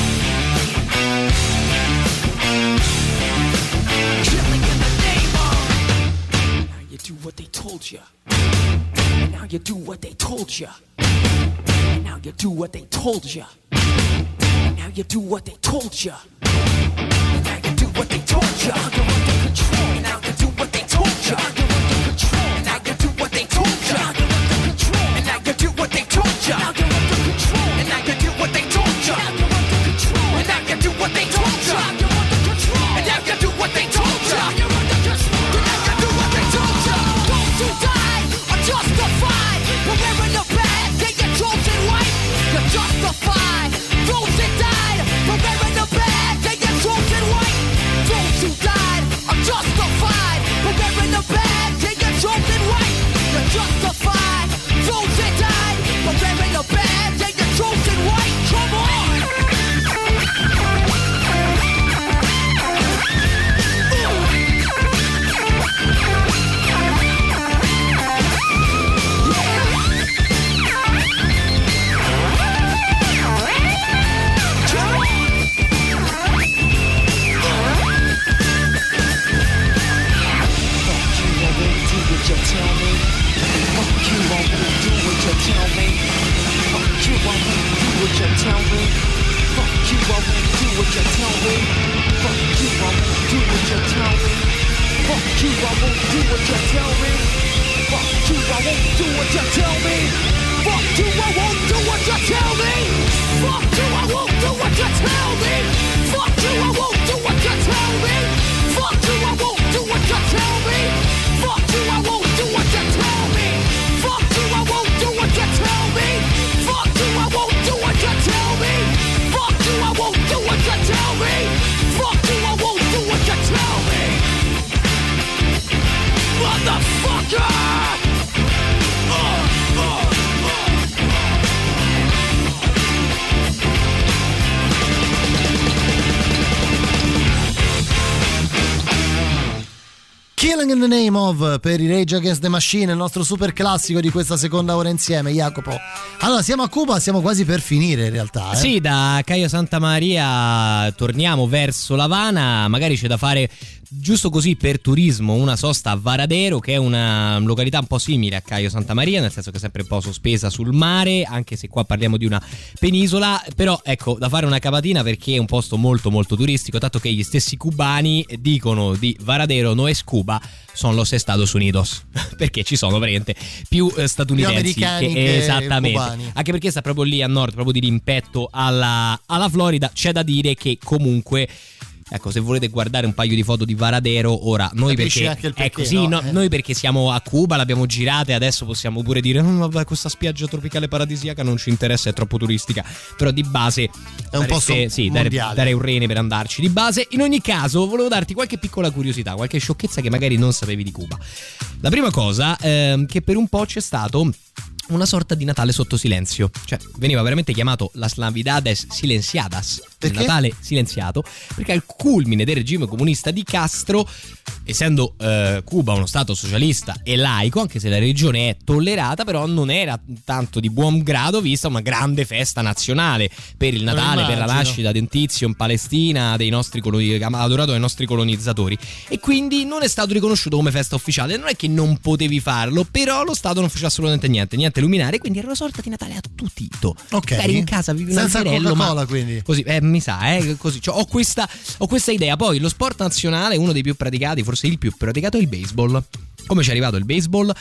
told you. And now you do what they told you. And now you do what they told you. And now you do what they told you. And now you do what they told you. You're under control. And now you do what they told you. You're under control. Now you do what they told you. You're under control. And now you do what they told you. Per i Rage Against the Machine, il nostro super classico di questa seconda ora insieme, Jacopo. Allora, siamo a Cuba, siamo quasi per finire in realtà. Eh? Sì, da Caio Santa Maria torniamo verso L'Havana, magari c'è da fare giusto così per turismo una sosta a Varadero che è una località un po' simile a Caio Santa Maria nel senso che è sempre un po' sospesa sul mare anche se qua parliamo di una penisola però ecco da fare una capatina perché è un posto molto molto turistico tanto che gli stessi cubani dicono di Varadero no es Cuba sono los Estados Unidos perché ci sono veramente più eh, statunitensi americani che esattamente cubani. anche perché sta proprio lì a nord proprio di rimpetto alla, alla Florida c'è da dire che comunque Ecco, se volete guardare un paio di foto di Varadero, ora noi Capisci perché, il perché, ecco, sì, no? no, Eh. noi perché siamo a Cuba, l'abbiamo girata e adesso possiamo pure dire "Mm, vabbè, questa spiaggia tropicale paradisiaca non ci interessa, è troppo turistica. Però di base È un posto sì, dare, darei un rene per andarci di base. In ogni caso, volevo darti qualche piccola curiosità, qualche sciocchezza che magari non sapevi di Cuba. La prima cosa, ehm, che per un po' c'è stato una sorta di Natale sotto silenzio, cioè veniva veramente chiamato las Navidades silenciadas, il? Natale silenziato, perché al culmine del regime comunista di Castro, essendo eh, Cuba uno stato socialista e laico, anche se la religione è tollerata, però non era tanto di buon grado vista una grande festa nazionale per il Natale, per la nascita di Tizio in Palestina, dei nostri coloni- adorato dai nostri colonizzatori. E quindi non è stato riconosciuto come festa ufficiale. Non è che non potevi farlo, però lo Stato non fece assolutamente niente, niente luminare, quindi era una sorta di Natale attutito. Ok. Magari in casa vivi un Senza alberello, ma quindi. Così, eh, mi sa, eh, così. Cioè, ho, questa, ho questa idea. Poi lo sport nazionale, uno dei più praticati, forse il più praticato, è il baseball. Come ci è arrivato il baseball?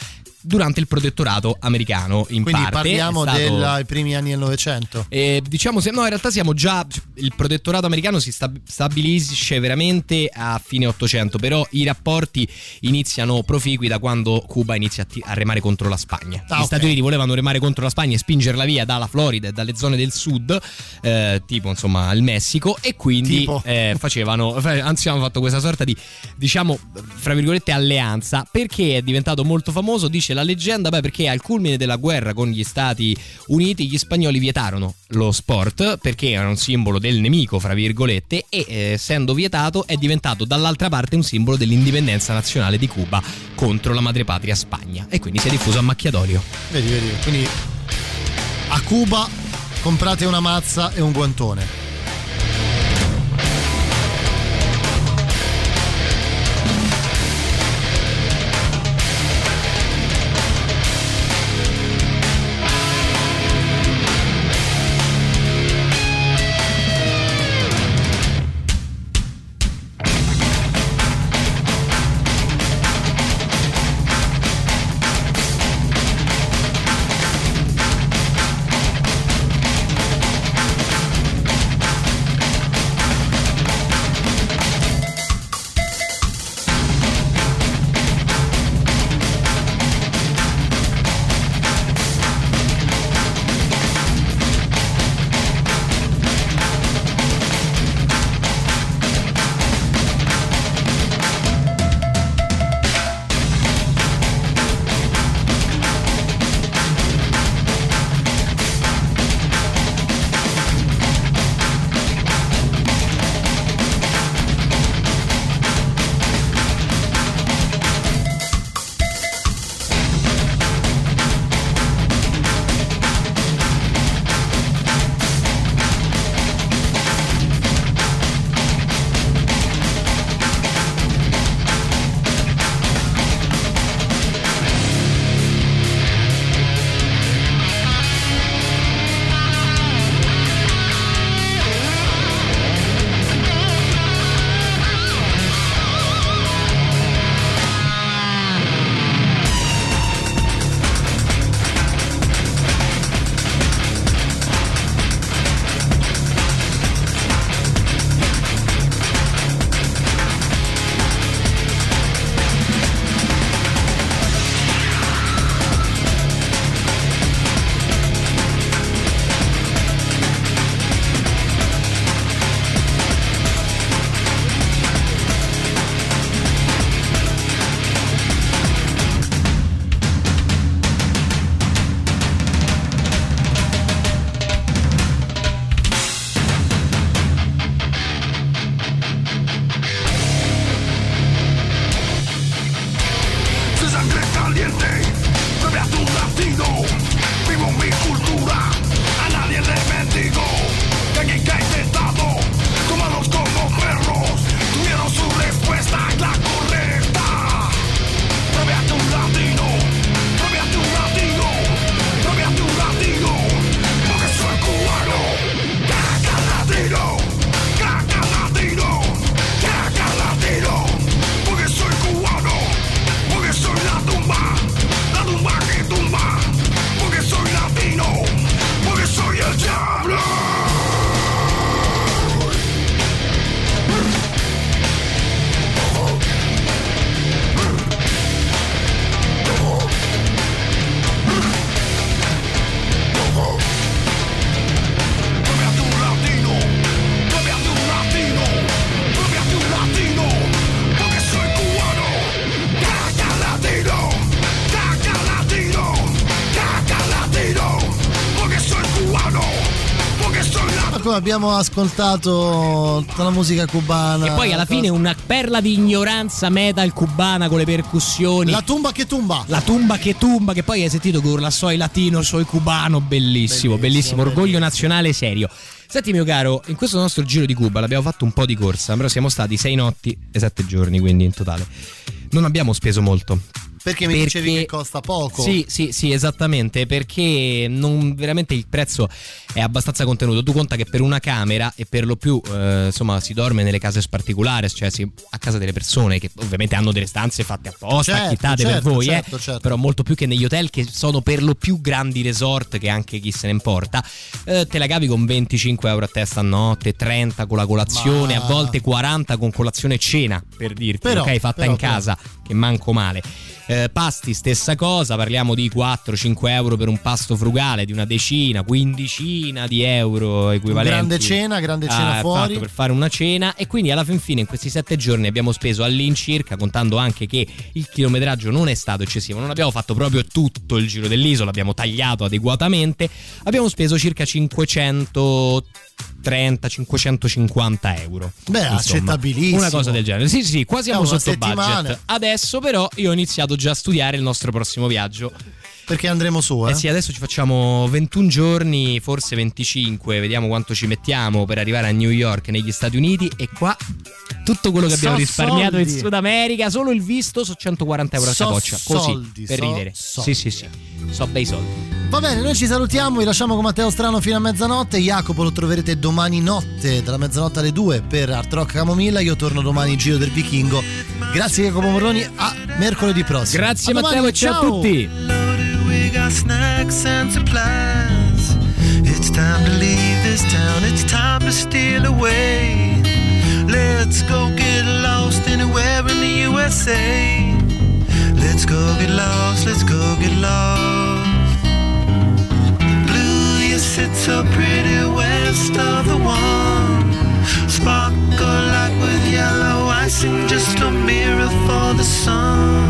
Durante il protettorato americano, in Quindi parte. parliamo stato- dei primi anni del Novecento. eh, diciamo se no in realtà siamo già il protettorato americano si stab- stabilisce veramente a fine 800 però i rapporti iniziano proficui da quando Cuba inizia a, ti- a remare contro la Spagna Ah, gli ok. Stati Uniti volevano remare contro la Spagna e spingerla via dalla Florida e dalle zone del sud eh, tipo insomma il Messico e quindi eh, facevano fa- anzi hanno fatto questa sorta di diciamo fra virgolette alleanza perché è diventato molto famoso dice la leggenda beh perché al culmine della guerra con gli Stati Uniti gli spagnoli vietarono lo sport perché era un simbolo del nemico fra virgolette e eh, essendo vietato è diventato dall'altra parte un simbolo dell'indipendenza nazionale di Cuba contro la madrepatria Spagna e quindi si è diffuso a macchia d'olio Vedi, vedi. Quindi a Cuba comprate una mazza e un guantone. Abbiamo ascoltato tutta la musica cubana. E poi alla fine una perla di ignoranza metal cubana con le percussioni. La tumba che tumba. La tumba che tumba, che poi hai sentito che urla soi latino, soi cubano, bellissimo, bellissimo, bellissimo. orgoglio nazionale serio. Senti mio caro, in questo nostro giro di Cuba l'abbiamo fatto un po' di corsa, però siamo stati sei notti e sette giorni, quindi in totale. Non abbiamo speso molto. Perché mi perché, dicevi che costa poco? Sì, sì, sì, esattamente. Perché non, veramente il prezzo è abbastanza contenuto. Tu conta che per una camera e per lo più eh, insomma si dorme nelle case particolari, cioè si, a casa delle persone che ovviamente hanno delle stanze fatte apposta, certo, achittate certo, per voi, certo, eh, certo. però molto più che negli hotel che sono per lo più grandi resort che anche chi se ne importa. Eh, te la cavi con 25 euro a testa a notte, 30 con la colazione, Ma... a volte 40 con colazione e cena, per dirti, Però, ok, fatta però, in casa, che manco male. Eh, pasti stessa cosa, parliamo di 4-5 euro per un pasto frugale, di una decina, quindicina di euro equivalenti. Grande cena, grande cena ah, fuori. per fare una cena e quindi alla fin fine in questi 7 giorni abbiamo speso all'incirca, contando anche che il chilometraggio non è stato eccessivo, non abbiamo fatto proprio tutto il giro dell'isola, abbiamo tagliato adeguatamente, abbiamo speso circa 500 30 550 euro. Beh Insomma, accettabilissimo. una cosa del genere. Sì sì quasi siamo sotto settimana. budget adesso però io ho iniziato già a studiare il nostro prossimo viaggio perché andremo su eh? eh sì adesso ci facciamo 21 giorni forse 25 vediamo quanto ci mettiamo per arrivare a New York negli Stati Uniti e qua tutto quello che abbiamo So risparmiato in soldi. Sud America solo il visto su 140 euro a So capoccia così soldi, per so ridere soldi. sì sì sì so bei soldi Va bene, noi ci salutiamo, vi lasciamo con Matteo Strano fino a mezzanotte. Jacopo lo troverete domani notte, dalla mezzanotte alle 2 per Art Rock Camomilla. Io torno domani Giro del Vichingo. Grazie Jacopo Morroni, a mercoledì prossimo. Grazie A domani, Matteo e ciao a tutti. We got snacks and supplies. It's time to leave this town. It's time to steal away. Let's go get lost anywhere in the USA. Let's go get lost. Let's go get lost. Blue, you sit so pretty west of the one. Sparkle like with yellow icing, just a mirror for the sun.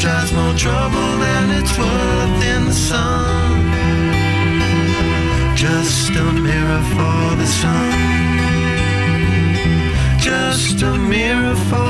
Tries more trouble than it's worth in the sun. Just a mirror for the sun. Just a mirror for